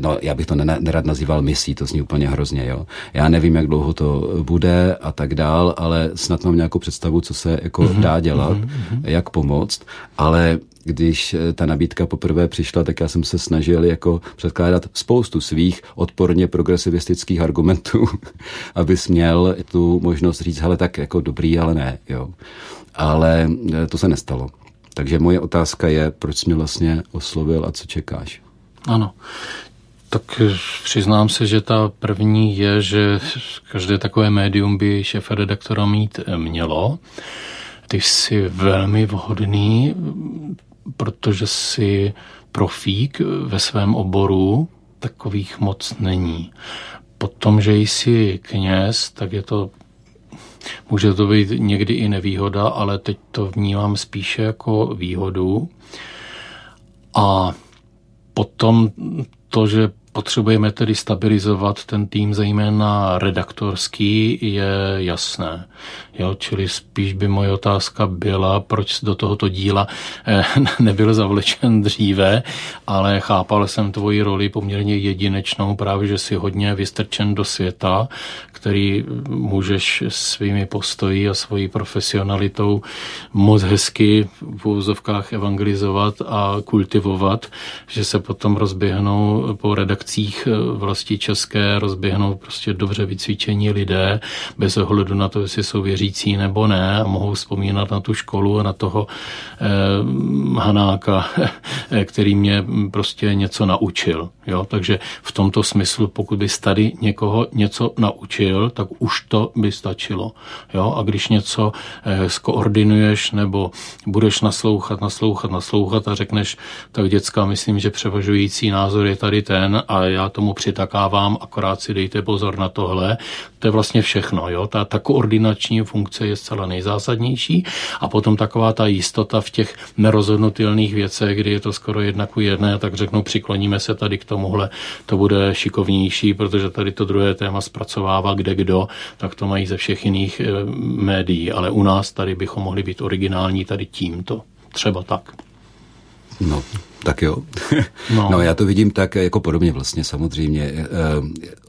no já bych to nerad nazýval misí, to zní úplně hrozně, jo. Já nevím, jak dlouho to bude a tak dál, ale snad mám nějakou představu, co se jako mm-hmm, dá dělat, mm-hmm. jak pomoct, ale když eh, ta nabídka poprvé přišla, tak já jsem se snažil jako předkládat spoustu svých odporně progresivistických argumentů, abys měl tu možnost říct, hele, tak jako dobrý, ale ne, jo. Ale eh, to se nestalo. Takže moje otázka je, proč jsi mě vlastně oslovil a co čekáš? Ano. Tak eh, přiznám se, že ta první je, že každé takové médium by šéfa redaktora mít mělo. Ty jsi velmi vhodný protože si profík ve svém oboru takových moc není. Potom, že jsi kněz, tak je to Může to být někdy i nevýhoda, ale teď to vnímám spíše jako výhodu. A potom to, že potřebujeme tedy stabilizovat ten tým, zejména redaktorský, je jasné. Jo, čili spíš by moje otázka byla, proč do tohoto díla eh, nebyl zavlečen dříve, ale chápal jsem tvoji roli poměrně jedinečnou, právě že si hodně vystrčen do světa, který můžeš svými postoji a svojí profesionalitou moc hezky v úzovkách evangelizovat a kultivovat, že se potom rozběhnou po redakcích vlasti české, rozběhnou prostě dobře vycvičení lidé, bez ohledu na to, jestli jsou věřící nebo ne, a mohou vzpomínat na tu školu a na toho eh, Hanáka, který mě prostě něco naučil. Jo? Takže v tomto smyslu, pokud bys tady někoho něco naučil, tak už to by stačilo. Jo? A když něco eh, skoordinuješ nebo budeš naslouchat, naslouchat, naslouchat a řekneš, tak děcka, myslím, že převažující názor je tady ten já tomu přitakávám, akorát si dejte pozor na tohle, to je vlastně všechno. Jo? Ta, ta koordinační funkce je zcela nejzásadnější a potom taková ta jistota v těch nerozhodnutelných věcech, kdy je to skoro jedna ku jedné, tak řeknu, přikloníme se tady k tomuhle, to bude šikovnější, protože tady to druhé téma zpracovává kde kdo, tak to mají ze všech jiných e, médií, ale u nás tady bychom mohli být originální tady tímto. Třeba tak. No, tak jo. No. no, já to vidím tak jako podobně vlastně samozřejmě. E,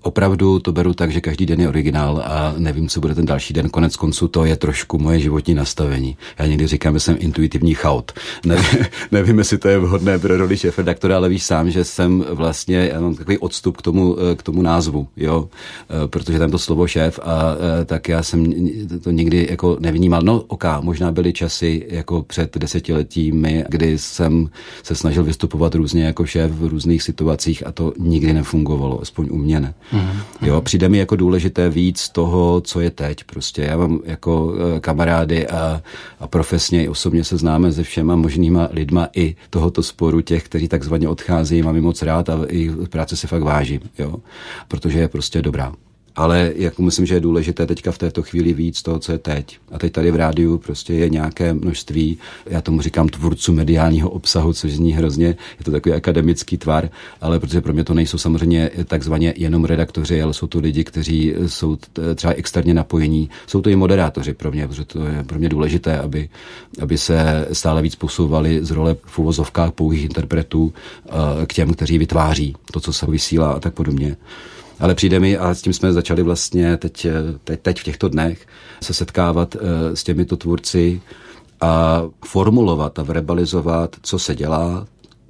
opravdu to beru tak, že každý den je originál a nevím, co bude ten další den. Konec konců to je trošku moje životní nastavení. Já někdy říkám, že jsem intuitivní chaot. Nevím, nevím jestli to je vhodné pro roli šéf redaktora, ale víš sám, že jsem vlastně, já mám takový odstup k tomu, k tomu názvu, jo, e, protože tam to slovo šéf a e, tak já jsem to nikdy jako nevnímal. No, ok, možná byly časy jako před desetiletími, kdy jsem se snažil vystupovat různě jako šéf v různých situacích a to nikdy nefungovalo, aspoň u mě ne. Mm-hmm. Jo, přijde mi jako důležité víc toho, co je teď. Prostě já mám jako eh, kamarády a, a profesně i osobně se známe se všema možnýma lidma i tohoto sporu těch, kteří takzvaně odcházejí, mám moc rád a i práce se fakt vážím, jo, protože je prostě dobrá ale jako myslím, že je důležité teďka v této chvíli víc toho, co je teď. A teď tady v rádiu prostě je nějaké množství, já tomu říkám tvůrců mediálního obsahu, což zní hrozně, je to takový akademický tvar, ale protože pro mě to nejsou samozřejmě takzvaně jenom redaktoři, ale jsou to lidi, kteří jsou třeba externě napojení. Jsou to i moderátoři pro mě, protože to je pro mě důležité, aby, aby se stále víc posouvali z role v uvozovkách pouhých interpretů eh, k těm, kteří vytváří to, co se vysílá a tak podobně. Ale přijde mi, a s tím jsme začali vlastně teď, teď, teď v těchto dnech se setkávat eh, s těmito tvůrci a formulovat a verbalizovat, co se dělá,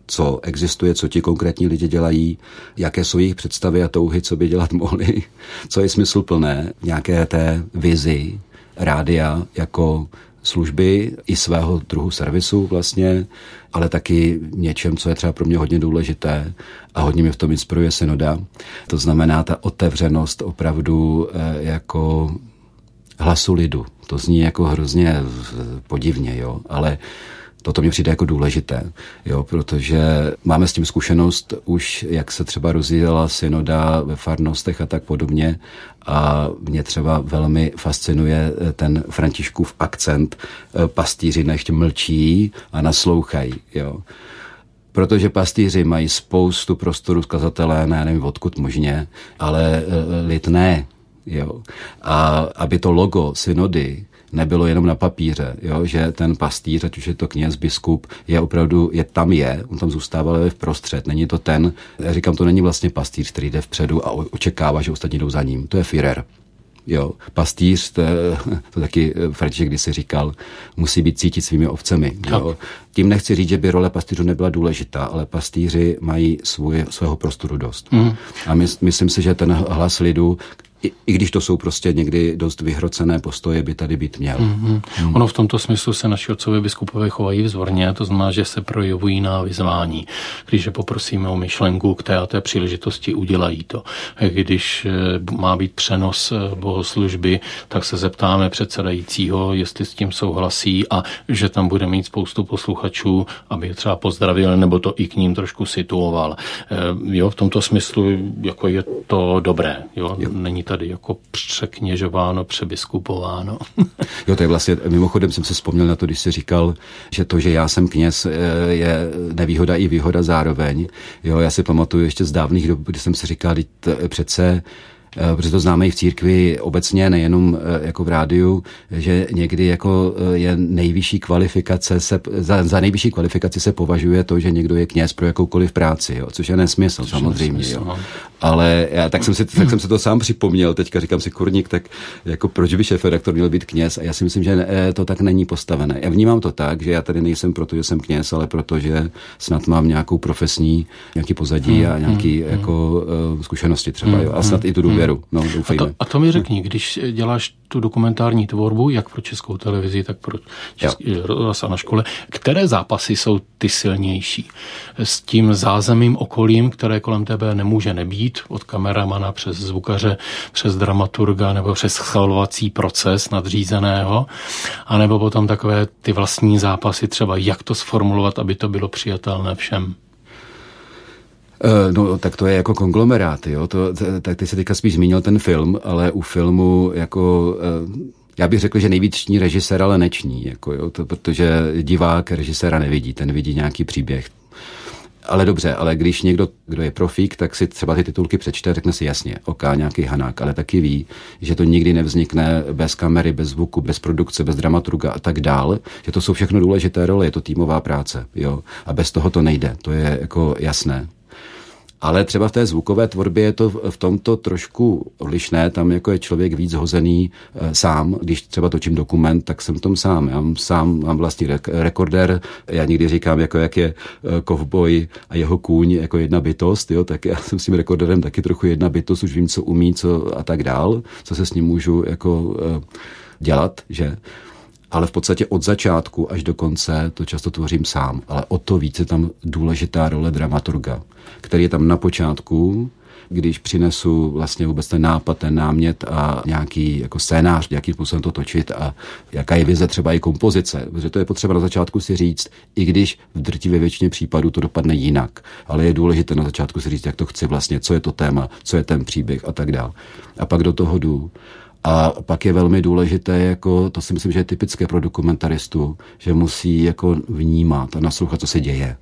co existuje, co ti konkrétní lidi dělají, jaké jsou jejich představy a touhy, co by dělat mohli, co je smysluplné nějaké té vizi rádia jako služby i svého druhu servisu vlastně, ale taky něčem, co je třeba pro mě hodně důležité a hodně mě v tom inspiruje synoda. To znamená ta otevřenost opravdu eh, jako hlasu lidu. To zní jako hrozně podivně, jo, ale Toto mě přijde jako důležité, jo, protože máme s tím zkušenost už, jak se třeba rozjížděla synoda ve farnostech a tak podobně a mě třeba velmi fascinuje ten Františkův akcent. Pastýři nechť mlčí a naslouchají, jo protože pastýři mají spoustu prostoru zkazatelé, ne, nevím odkud možně, ale e, lid ne. Jo. A aby to logo synody nebylo jenom na papíře, jo, že ten pastýř, ať už je to kněz, biskup, je opravdu, je tam je, on tam zůstával v prostřed, není to ten, já říkám, to není vlastně pastýř, který jde vpředu a očekává, že ostatní jdou za ním, to je Führer. Jo, pastýř, to, to taky eh, František když si říkal, musí být cítit svými ovcemi. Jo. Tím nechci říct, že by role pastýřů nebyla důležitá, ale pastýři mají svůj, svého prostoru dost. Mm. A my, myslím si, že ten hlas lidu, i, i když to jsou prostě někdy dost vyhrocené postoje, by tady být měl. Mm-hmm. Mm. Ono v tomto smyslu se naši otcové biskupové chovají vzorně, to znamená, že se projevují na vyzvání. Když je poprosíme o myšlenku k té a té příležitosti, udělají to. Když eh, má být přenos eh, bohoslužby, tak se zeptáme předsedajícího, jestli s tím souhlasí a že tam bude mít spoustu posluchačů, aby je třeba pozdravil nebo to i k ním trošku situoval. Eh, jo, v tomto smyslu jako je to dobré. Jo? Jo. Není tady tady jako překněžováno, přebiskupováno. jo, to je vlastně, mimochodem jsem se vzpomněl na to, když jsi říkal, že to, že já jsem kněz, eh, je nevýhoda i výhoda zároveň. Jo, já si pamatuju ještě z dávných dob, kdy jsem si říkal, přece Eh, protože to známe i v církvi obecně, nejenom eh, jako v rádiu, že někdy jako eh, je nejvyšší kvalifikace, se, za, za nejvyšší kvalifikaci se považuje to, že někdo je kněz pro jakoukoliv práci, jo, což je nesmysl což samozřejmě. Nesmysl, jo. Ale já, tak, jsem si, tak jsem se to sám připomněl, teďka říkám si kurník, tak jako proč by šéf redaktor měl být kněz? A já si myslím, že to tak není postavené. Já vnímám to tak, že já tady nejsem proto, že jsem kněz, ale proto, že snad mám nějakou profesní, nějaký pozadí hmm, a nějaký hmm, jako uh, zkušenosti třeba. Hmm, jo. A snad hmm, i tu důvěru důvěru. No, doufejme. A to, a to mi řekni, když děláš tu dokumentární tvorbu, jak pro českou televizi, tak pro český rozhlas a na škole, které zápasy jsou ty silnější? S tím zázemím okolím, které kolem tebe nemůže nebýt, od kameramana přes zvukaře, přes dramaturga nebo přes schvalovací proces nadřízeného, anebo potom takové ty vlastní zápasy, třeba jak to sformulovat, aby to bylo přijatelné všem? Eh, no, tak to je jako konglomerát, jo. To, tak ty se teďka spíš zmínil ten film, ale u filmu jako eh, já bych řekl, že nejvíc ční režisér, ale neční, jako jo, to, protože divák režiséra nevidí, ten vidí nějaký příběh. Ale dobře, ale když někdo, kdo je profík, tak si třeba ty titulky přečte řekne si jasně, ok, nějaký hanák, ale taky ví, že to nikdy nevznikne bez kamery, bez zvuku, bez produkce, bez dramaturga a tak dál, že to jsou všechno důležité role, je to týmová práce, jo, a bez toho to nejde, to je jako jasné. Ale třeba v té zvukové tvorbě je to v tomto trošku odlišné, tam jako je člověk víc hozený e, sám, když třeba točím dokument, tak jsem tom sám. Já mám sám, mám vlastní rekorder, já někdy říkám, jako jak je eh, kovboj a jeho kůň jako jedna bytost, jo, tak já jsem s tím rekorderem taky trochu jedna bytost, už vím, co umí, co a tak dál, co se s ním můžu jako e, dělat, že ale v podstatě od začátku až do konce to často tvořím sám. Ale o to více tam důležitá role dramaturga, který je tam na počátku, když přinesu vlastně vůbec ten nápad, ten námět a nějaký jako scénář, jakým způsobem to točit a jaká je vize třeba i kompozice. Protože to je potřeba na začátku si říct, i když v drtivé většině případů to dopadne jinak. Ale je důležité na začátku si říct, jak to chci vlastně, co je to téma, co je ten příběh a tak dále. A pak do toho jdu. A pak je velmi důležité, jako, to si myslím, že je typické pro dokumentaristu, že musí jako vnímat a naslouchat, co se děje.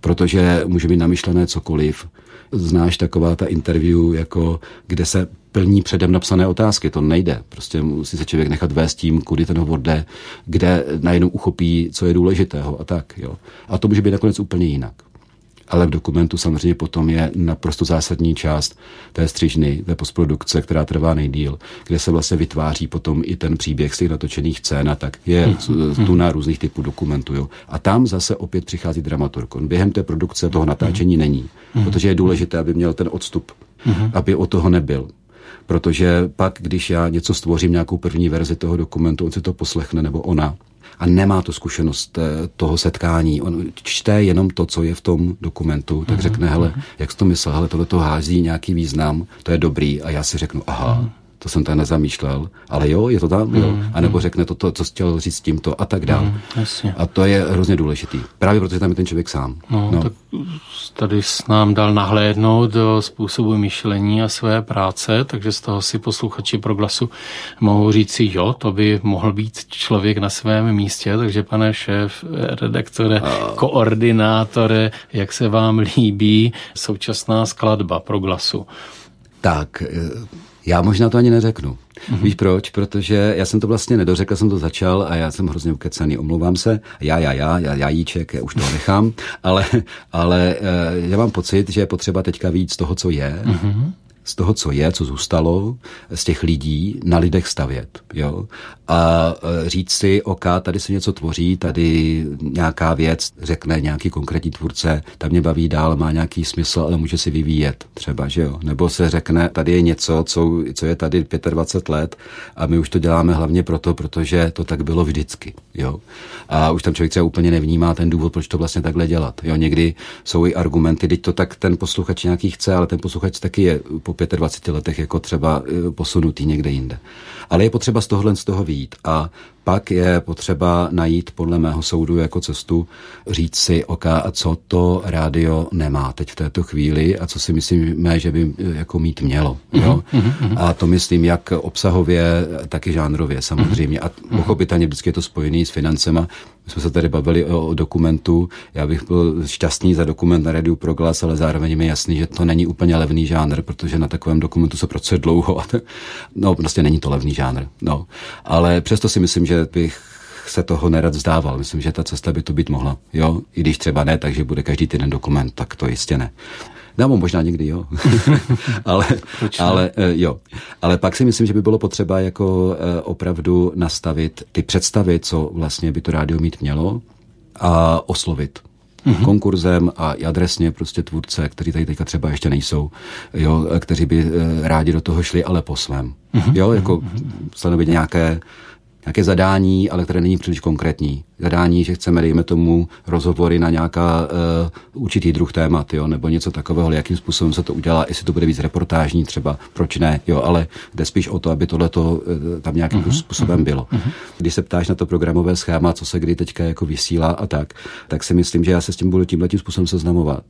Protože může být namyšlené cokoliv, znáš taková ta interview, jako, kde se plní předem napsané otázky. To nejde. Prostě musí se člověk nechat vést tím, kudy ten hovor jde, kde najednou uchopí, co je důležitého a tak. Jo. A to může být nakonec úplně jinak ale v dokumentu samozřejmě potom je naprosto zásadní část té střižny, té postprodukce, která trvá nejdíl, kde se vlastně vytváří potom i ten příběh z těch natočených scén a tak je hmm. tu na různých typů dokumentů. Jo. A tam zase opět přichází dramaturg. On během té produkce toho natáčení není, hmm. protože je důležité, aby měl ten odstup, hmm. aby o toho nebyl protože pak, když já něco stvořím, nějakou první verzi toho dokumentu, on si to poslechne, nebo ona, a nemá tu zkušenost eh, toho setkání. On čte jenom to, co je v tom dokumentu, tak mhm, řekne, hele, mhm. jak jsi to myslel, hele, tohle to hází nějaký význam, to je dobrý a já si řeknu, aha, mhm to jsem tady nezamýšlel, ale jo, je to tam, jo. Mm, a nebo mm. řekne to, to, co chtěl říct tímto a tak dál. Mm, a to je hrozně důležitý. Právě protože tam je ten člověk sám. No, no. tak tady s nám dal nahlédnout do způsobu myšlení a své práce, takže z toho si posluchači pro glasu mohou říct si, jo, to by mohl být člověk na svém místě, takže pane šéf, redaktore, a... koordinátore, jak se vám líbí současná skladba pro glasu? Tak, já možná to ani neřeknu. Mm-hmm. Víš proč? Protože já jsem to vlastně nedořekl, jsem to začal a já jsem hrozně ukecený, omlouvám se. Já, já, já, já, jajíček, já už to nechám, ale, ale eh, já mám pocit, že je potřeba teďka víc toho, co je. Mm-hmm z toho, co je, co zůstalo, z těch lidí na lidech stavět. Jo? A e, říct si, OK, tady se něco tvoří, tady nějaká věc, řekne nějaký konkrétní tvůrce, tam mě baví dál, má nějaký smysl, ale může si vyvíjet třeba, že jo? Nebo se řekne, tady je něco, co, co je tady 25 let a my už to děláme hlavně proto, protože to tak bylo vždycky. Jo? A už tam člověk třeba úplně nevnímá ten důvod, proč to vlastně takhle dělat. Jo? Někdy jsou i argumenty, teď to tak ten posluchač nějaký chce, ale ten posluchač taky je po 25 letech jako třeba e, posunutý někde jinde. Ale je potřeba z tohohle z toho výjít a pak je potřeba najít podle mého soudu jako cestu říct si, OK, a co to rádio nemá teď v této chvíli a co si myslíme, že by jako mít mělo. Jo? Mm-hmm. A to myslím jak obsahově, tak i žánrově samozřejmě. A mhm. pochopitelně vždycky je to spojený s financema. My jsme se tady bavili o, o dokumentu. Já bych byl šťastný za dokument na Radio Proglas, ale zároveň mi jasný, že to není úplně levný žánr, protože na takovém dokumentu se pracuje dlouho. No, prostě není to levný žánr. No. Ale přesto si myslím, že bych se toho nerad vzdával. Myslím, že ta cesta by to být mohla. Jo, i když třeba ne, takže bude každý týden dokument, tak to jistě ne. Nebo možná někdy, jo. ale, ale eh, jo. Ale pak si myslím, že by bylo potřeba jako eh, opravdu nastavit ty představy, co vlastně by to rádio mít mělo a oslovit mm-hmm. konkurzem a i adresně prostě tvůrce, kteří tady teďka třeba ještě nejsou, jo, kteří by eh, rádi do toho šli, ale po svém. Mm-hmm. Jo, jako mm-hmm. stanovit nějaké nějaké zadání, ale které není příliš konkrétní. Zadání, že chceme, dejme tomu, rozhovory na nějaká uh, určitý druh témat, jo, nebo něco takového, jakým způsobem se to udělá, jestli to bude víc reportážní třeba, proč ne, jo, ale jde spíš o to, aby tohle uh, tam nějakým uh-huh, způsobem uh-huh, bylo. Uh-huh. Když se ptáš na to programové schéma, co se kdy teďka jako vysílá a tak, tak si myslím, že já se s tím budu tímhle tím způsobem seznamovat.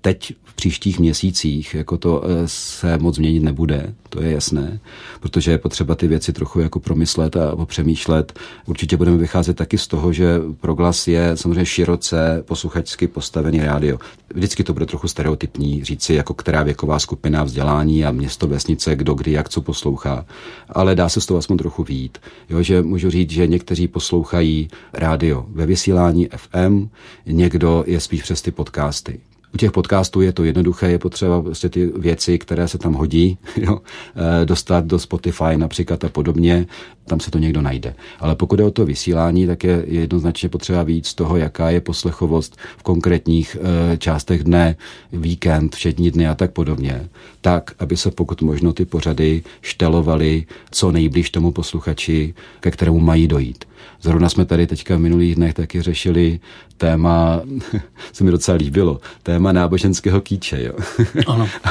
Teď v příštích měsících jako to eh, se moc změnit nebude, to je jasné, protože je potřeba ty věci trochu jako promyslet a popřemýšlet. Určitě budeme vycházet taky z toho, že proglas je samozřejmě široce posluchačsky postavený rádio. Vždycky to bude trochu stereotypní říci, jako která věková skupina vzdělání a město, vesnice, kdo kdy jak co poslouchá. Ale dá se z toho aspoň trochu výjít. Jo, že můžu říct, že někteří poslouchají rádio ve vysílání FM, někdo je spíš přes ty podcasty. U těch podcastů je to jednoduché, je potřeba prostě ty věci, které se tam hodí, jo, eh, dostat do Spotify například a podobně, tam se to někdo najde. Ale pokud je o to vysílání, tak je jednoznačně potřeba víc toho, jaká je poslechovost v konkrétních e, částech dne, víkend, všední dny a tak podobně. Tak, aby se pokud možno ty pořady štelovaly co nejblíž tomu posluchači, ke kterému mají dojít. Zrovna jsme tady teďka v minulých dnech taky řešili téma, se mi docela líbilo, téma náboženského kýče. Jo. Ano. A,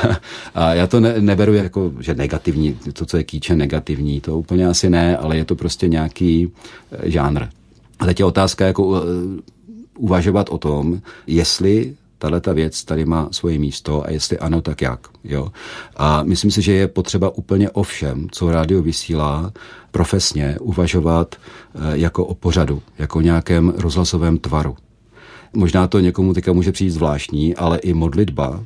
a já to ne, neberu jako, že negativní, to, co je kýče negativní, to úplně asi ne, ale je to prostě nějaký eh, žánr. A teď je otázka, jako uh, uvažovat o tom, jestli tahle ta věc tady má svoje místo a jestli ano, tak jak. Jo? A myslím si, že je potřeba úplně o všem, co rádio vysílá, profesně uvažovat eh, jako o pořadu, jako nějakém rozhlasovém tvaru. Možná to někomu teďka může přijít zvláštní, ale i modlitba,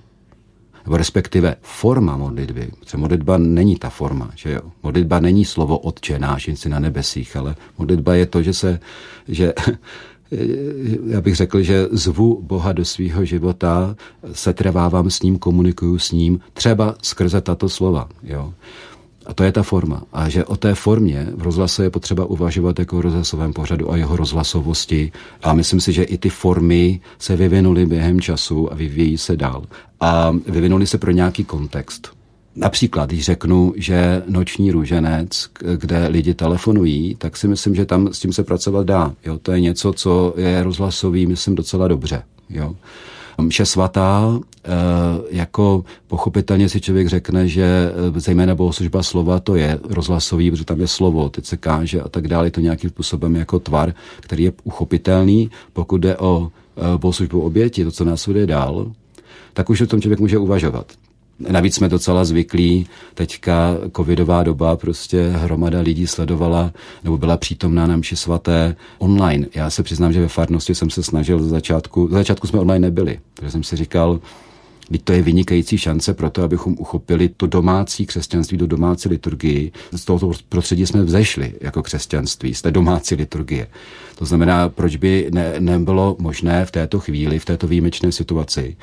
respektive forma modlitby. Protože modlitba není ta forma, že jo. Modlitba není slovo Otče náš, si na nebesích, ale modlitba je to, že se, že já bych řekl, že zvu Boha do svého života, setrvávám s ním, komunikuju s ním, třeba skrze tato slova. Jo. A to je ta forma. A že o té formě v rozhlase je potřeba uvažovat jako o rozhlasovém pořadu a jeho rozhlasovosti. A myslím si, že i ty formy se vyvinuly během času a vyvíjí se dál. A vyvinuly se pro nějaký kontext. Například, když řeknu, že noční růženec, kde lidi telefonují, tak si myslím, že tam s tím se pracovat dá. Jo, to je něco, co je rozhlasový, myslím, docela dobře. Jo. Mše svatá, eh, jako pochopitelně si člověk řekne, že eh, zejména bohoslužba slova to je rozhlasový, protože tam je slovo, teď se káže a tak dále, je to nějakým způsobem jako tvar, který je uchopitelný, pokud jde o eh, bohoslužbu oběti, to, co následuje dál, tak už o tom člověk může uvažovat. Navíc jsme docela zvyklí, teďka covidová doba, prostě hromada lidí sledovala nebo byla přítomná na mši svaté online. Já se přiznám, že ve farnosti jsem se snažil za začátku, za začátku jsme online nebyli, protože jsem si říkal, Teď to je vynikající šance pro to, abychom uchopili to domácí křesťanství do domácí liturgii. Z tohoto prostředí jsme vzešli jako křesťanství, z té domácí liturgie. To znamená, proč by ne, nebylo možné v této chvíli, v této výjimečné situaci,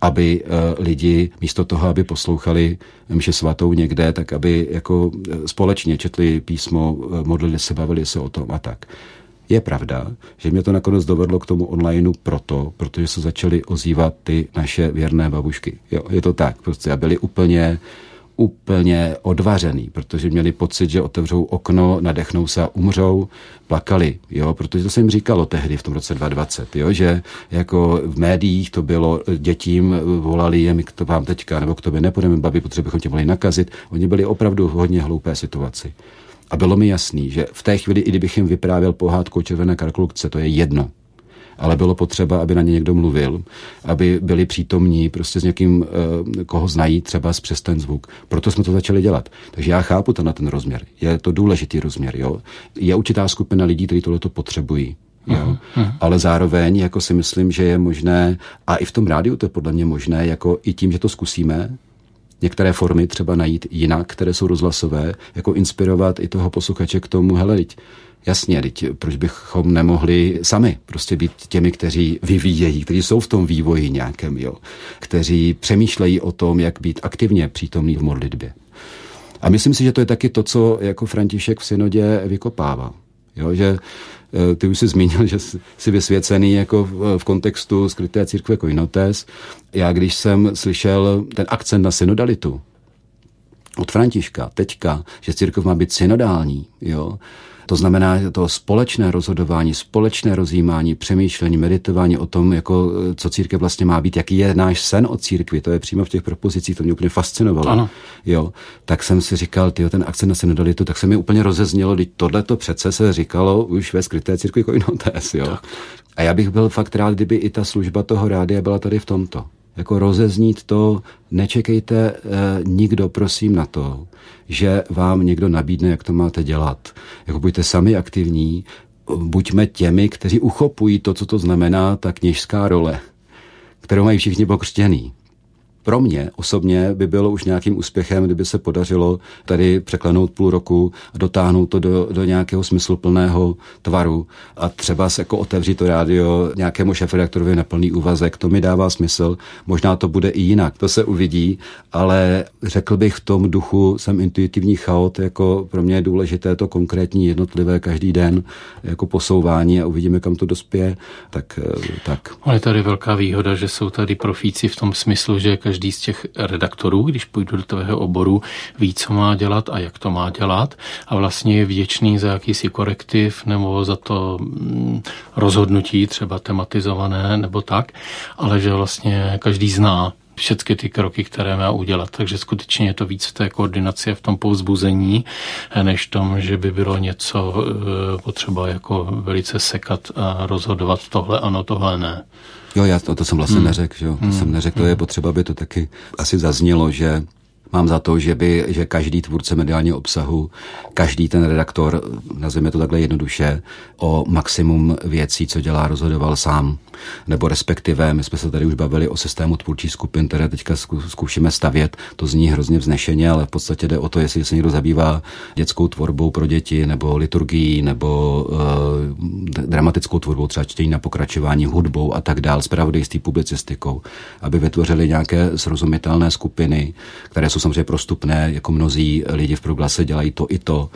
aby uh, lidi místo toho, aby poslouchali mše svatou někde, tak aby jako eh, společně četli písmo, uh, modlili se, bavili se o tom a tak. Je pravda, že mě to nakonec dovedlo k tomu onlineu proto, protože se začaly ozývat ty naše věrné babušky. Jo, je to tak, prostě a byli úplně úplně odvařený, protože měli pocit, že otevřou okno, nadechnou se a umřou, plakali, jo, protože to se jim říkalo tehdy v tom roce 2020, jo, že jako v médiích to bylo, dětím volali je, my to vám teďka, nebo k tobě nepůjdeme, babi, protože bychom tě mohli nakazit. Oni byli opravdu v hodně hloupé situaci. A bylo mi jasný, že v té chvíli, i kdybych jim vyprávěl pohádku o červené karkulce, to je jedno ale bylo potřeba, aby na ně někdo mluvil, aby byli přítomní prostě s někým, eh, koho znají třeba přes ten zvuk. Proto jsme to začali dělat. Takže já chápu to na ten rozměr. Je to důležitý rozměr. Jo? Je určitá skupina lidí, kteří tohle potřebují. Jo? Uh-huh. Ale zároveň jako si myslím, že je možné, a i v tom rádiu to je podle mě možné, jako i tím, že to zkusíme, některé formy třeba najít jinak, které jsou rozhlasové, jako inspirovat i toho posluchače k tomu, hele, Jasně, teď proč bychom nemohli sami prostě být těmi, kteří vyvíjejí, kteří jsou v tom vývoji nějakém, jo, kteří přemýšlejí o tom, jak být aktivně přítomný v modlitbě. A myslím si, že to je taky to, co jako František v synodě vykopává. Jo, že eh, ty už jsi zmínil, že jsi vysvěcený jako v, v kontextu skryté církve Koinotes. Já když jsem slyšel ten akcent na synodalitu od Františka teďka, že církev má být synodální, jo, to znamená to společné rozhodování, společné rozjímání, přemýšlení, meditování o tom, jako, co církev vlastně má být, jaký je náš sen o církvi, to je přímo v těch propozicích, to mě úplně fascinovalo. Ano. Jo, tak jsem si říkal, tyjo, ten akcent na synodalitu, tak se mi úplně rozeznělo, teď tohle to přece se říkalo už ve skryté církvi Koinotes, jo. Tak. A já bych byl fakt rád, kdyby i ta služba toho rádia byla tady v tomto jako rozeznít to, nečekejte e, nikdo, prosím, na to, že vám někdo nabídne, jak to máte dělat. Jako buďte sami aktivní, buďme těmi, kteří uchopují to, co to znamená, ta kněžská role, kterou mají všichni pokřtěný pro mě osobně by bylo už nějakým úspěchem, kdyby se podařilo tady překlenout půl roku a dotáhnout to do, do nějakého smysluplného tvaru a třeba se jako otevřít to rádio nějakému šefredaktorovi na plný úvazek. To mi dává smysl. Možná to bude i jinak, to se uvidí, ale řekl bych v tom duchu, jsem intuitivní chaot, jako pro mě je důležité to konkrétní jednotlivé každý den jako posouvání a uvidíme, kam to dospěje. Tak, eh, tak. Ale tady velká výhoda, že jsou tady profíci v tom smyslu, že každý z těch redaktorů, když půjdu do tvého oboru, ví, co má dělat a jak to má dělat. A vlastně je vděčný za jakýsi korektiv nebo za to mm, rozhodnutí třeba tematizované nebo tak, ale že vlastně každý zná všechny ty kroky, které má udělat. Takže skutečně je to víc v té koordinaci a v tom povzbuzení, než tom, že by bylo něco eh, potřeba jako velice sekat a rozhodovat tohle ano, tohle ne. Jo, já to, to jsem vlastně hmm. neřekl, že jo. To hmm. jsem neřekl, to je hmm. potřeba, aby to taky asi zaznělo, že Mám za to, že by, že každý tvůrce mediálního obsahu, každý ten redaktor, nazveme to takhle jednoduše, o maximum věcí, co dělá, rozhodoval sám. Nebo respektive, my jsme se tady už bavili o systému tvůrčí skupin, které teďka zkoušíme stavět. To zní hrozně vznešeně, ale v podstatě jde o to, jestli se někdo zabývá dětskou tvorbou pro děti, nebo liturgií, nebo uh, dramatickou tvorbou, třeba čtení na pokračování, hudbou a tak dál, spravodajství, publicistikou, aby vytvořili nějaké srozumitelné skupiny, které jsou samozřejmě prostupné, jako mnozí lidi v proglase dělají to i to,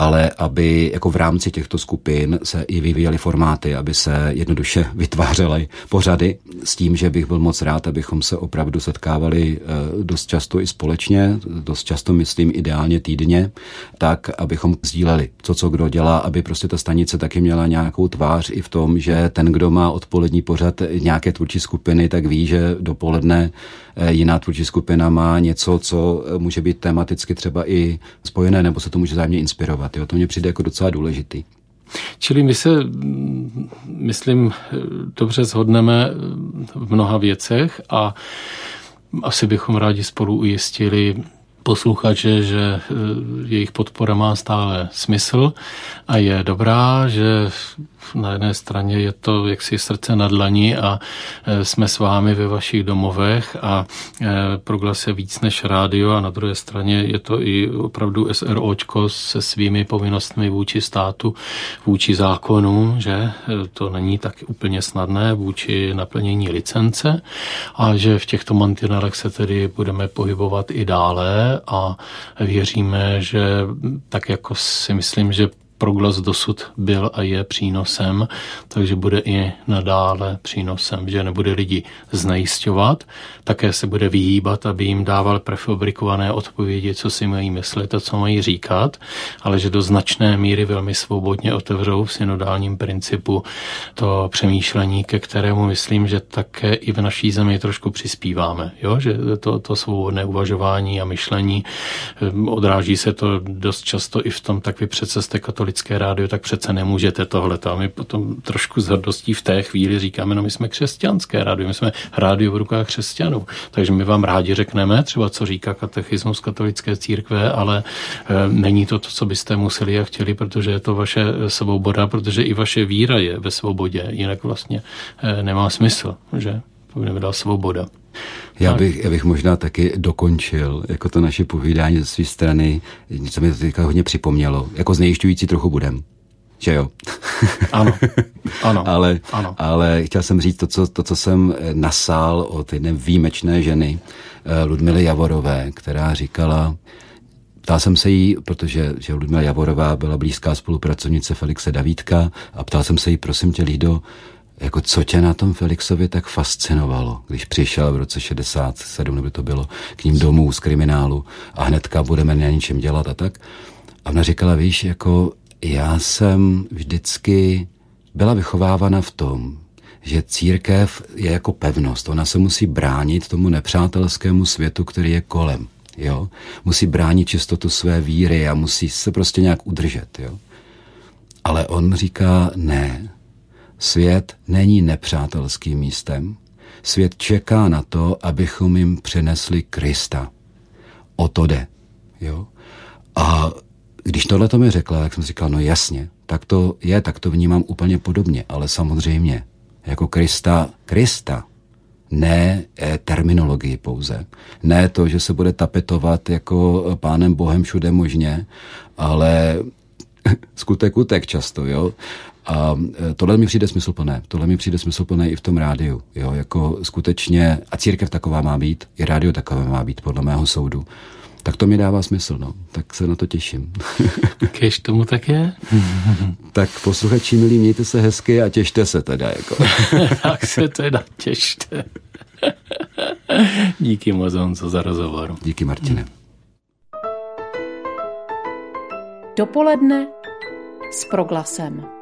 ale aby jako v rámci těchto skupin se i vyvíjely formáty, aby se jednoduše vytvářely pořady s tím, že bych byl moc rád, abychom se opravdu setkávali eh, dost často i společně, dost často myslím ideálně týdně, tak, abychom sdíleli to, co kdo dělá, aby prostě ta stanice taky měla nějakou tvář i v tom, že ten, kdo má odpolední pořad nějaké tvůrčí skupiny, tak ví, že dopoledne eh, jiná tvůrčí skupina má něco, co eh, může být tematicky třeba i spojené, nebo se to může zájemně inspirovat dělat. Jo? To mně přijde jako docela důležitý. Čili my se, myslím, dobře shodneme v mnoha věcech a asi bychom rádi spolu ujistili posluchače, že jejich podpora má stále smysl a je dobrá, že na jedné straně je to jaksi srdce na dlani a e, jsme s vámi ve vašich domovech a e, proglas je víc než rádio a na druhé straně je to i opravdu SROčko se svými povinnostmi vůči státu, vůči zákonu, že? E, to není tak úplně snadné vůči naplnění licence a že v těchto mantinelech se tedy budeme pohybovat i dále a věříme, že tak jako si myslím, že proglas dosud byl a je přínosem, takže bude i nadále přínosem, že nebude lidi znejistovat, také se bude vyhýbat, aby jim dával prefabrikované odpovědi, co si mají myslet a co mají říkat, ale že do značné míry velmi svobodně otevřou v synodálním principu to přemýšlení, ke kterému myslím, že také i v naší zemi trošku přispíváme. Jo? Že to, to svobodné uvažování a myšlení eh, odráží se to dost často i v tom, tak vy přece jste katolické rádio, tak přece nemůžete tohle. A my potom trošku s hrdostí v té chvíli říkáme, no my jsme křesťanské rádio, my jsme rádio v rukách křesťanů. Takže my vám rádi řekneme třeba, co říká katechismus katolické církve, ale e, není to to, co byste museli a chtěli, protože je to vaše svoboda, protože i vaše víra je ve svobodě, jinak vlastně e, nemá smysl, že? To by nebyla svoboda. Já bych, já bych možná taky dokončil jako to naše povídání ze své strany, něco mi to teďka hodně připomnělo, jako znejišťující trochu budem. Že jo? Ano, ano, ale, ano. ale chtěl jsem říct to co, to, co jsem nasál od jedné výjimečné ženy, eh, Ludmily Javorové, která říkala, Ptal jsem se jí, protože že Ludmila Javorová byla blízká spolupracovnice Felixe Davídka a ptal jsem se jí, prosím tě, Lído, jako co tě na tom Felixovi tak fascinovalo, když přišel v roce 67, nebo to bylo, k ním domů z kriminálu a hnedka budeme na něčem dělat a tak. A ona říkala, víš, jako já jsem vždycky byla vychovávána v tom, že církev je jako pevnost. Ona se musí bránit tomu nepřátelskému světu, který je kolem. Jo? Musí bránit čistotu své víry a musí se prostě nějak udržet. Jo? Ale on říká, ne, Svět není nepřátelským místem. Svět čeká na to, abychom jim přinesli Krista. O to jde. Jo? A když tohle to mi řekla, tak jsem říkal, no jasně, tak to je, tak to vnímám úplně podobně, ale samozřejmě, jako Krista, Krista, ne eh, terminologii pouze. Ne to, že se bude tapetovat jako pánem Bohem všude možně, ale skutek utek často, jo. A e, tohle mi přijde smysluplné. Tohle mi přijde smysluplné i v tom rádiu. Jo, jako skutečně, a církev taková má být, i rádio takové má být, podle mého soudu. Tak to mi dává smysl, no. Tak se na to těším. Kež tomu tak je? tak posluchači milí, mějte se hezky a těšte se teda, jako. tak se teda těšte. Díky moc, Honzo, za rozhovor. Díky, Martine. Dopoledne s proglasem.